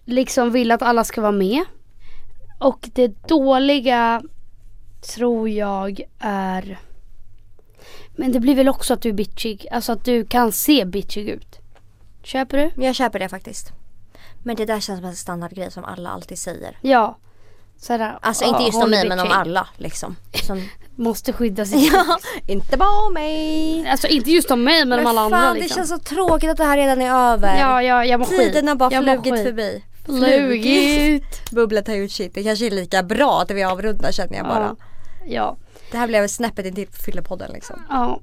Speaker 1: Liksom vill att alla ska vara med. Och det dåliga tror jag är Men det blir väl också att du är bitchig. Alltså att du kan se bitchig ut. Köper du?
Speaker 2: Jag köper det faktiskt. Men det där känns som en standardgrej som alla alltid säger.
Speaker 1: Ja. Sådär,
Speaker 2: Alltså inte just om mig men om alla liksom. Som,
Speaker 1: Måste skydda sig.
Speaker 2: ja, inte bara om mig.
Speaker 1: Alltså inte just om mig men, om alla
Speaker 2: fan,
Speaker 1: andra
Speaker 2: det
Speaker 1: liksom.
Speaker 2: känns så tråkigt att det här redan är över.
Speaker 1: Ja, ja, jag mår skit.
Speaker 2: Tiden har bara
Speaker 1: Jag
Speaker 2: flugit förbi.
Speaker 1: Flugit.
Speaker 2: Bubblet har gjort shit. Det kanske är lika bra att vi avrundar känner jag bara.
Speaker 1: Ja. Ja.
Speaker 2: Det här blev snäppet in till fyllepodden liksom.
Speaker 1: Ja.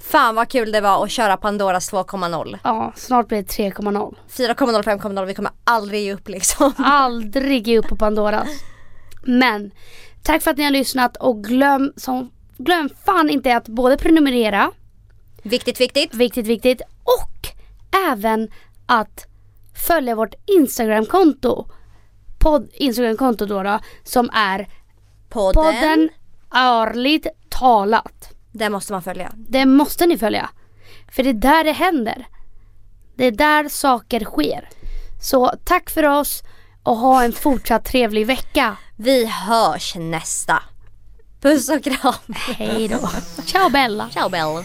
Speaker 2: Fan vad kul det var att köra Pandoras 2.0.
Speaker 1: Ja, snart blir det 3,0.
Speaker 2: 4.0, 5.0, vi kommer aldrig ge upp liksom.
Speaker 1: Aldrig ge upp på Pandoras. Men tack för att ni har lyssnat och glöm, som, glöm fan inte att både prenumerera,
Speaker 2: Viktigt, viktigt.
Speaker 1: viktigt, viktigt, och även att följa vårt Instagramkonto. Podd Instagramkonto då, då som är
Speaker 2: Podden.
Speaker 1: podden ärligt talat.
Speaker 2: Den måste man följa.
Speaker 1: Det måste ni följa. För det är där det händer. Det är där saker sker. Så tack för oss och ha en fortsatt trevlig vecka.
Speaker 2: Vi hörs nästa. Puss och kram.
Speaker 1: Hej då. Ciao Bella.
Speaker 2: Ciao Bell.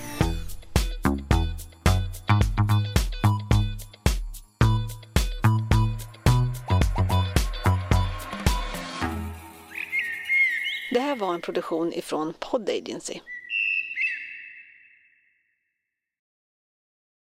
Speaker 3: Det här var en produktion ifrån Pod Agency.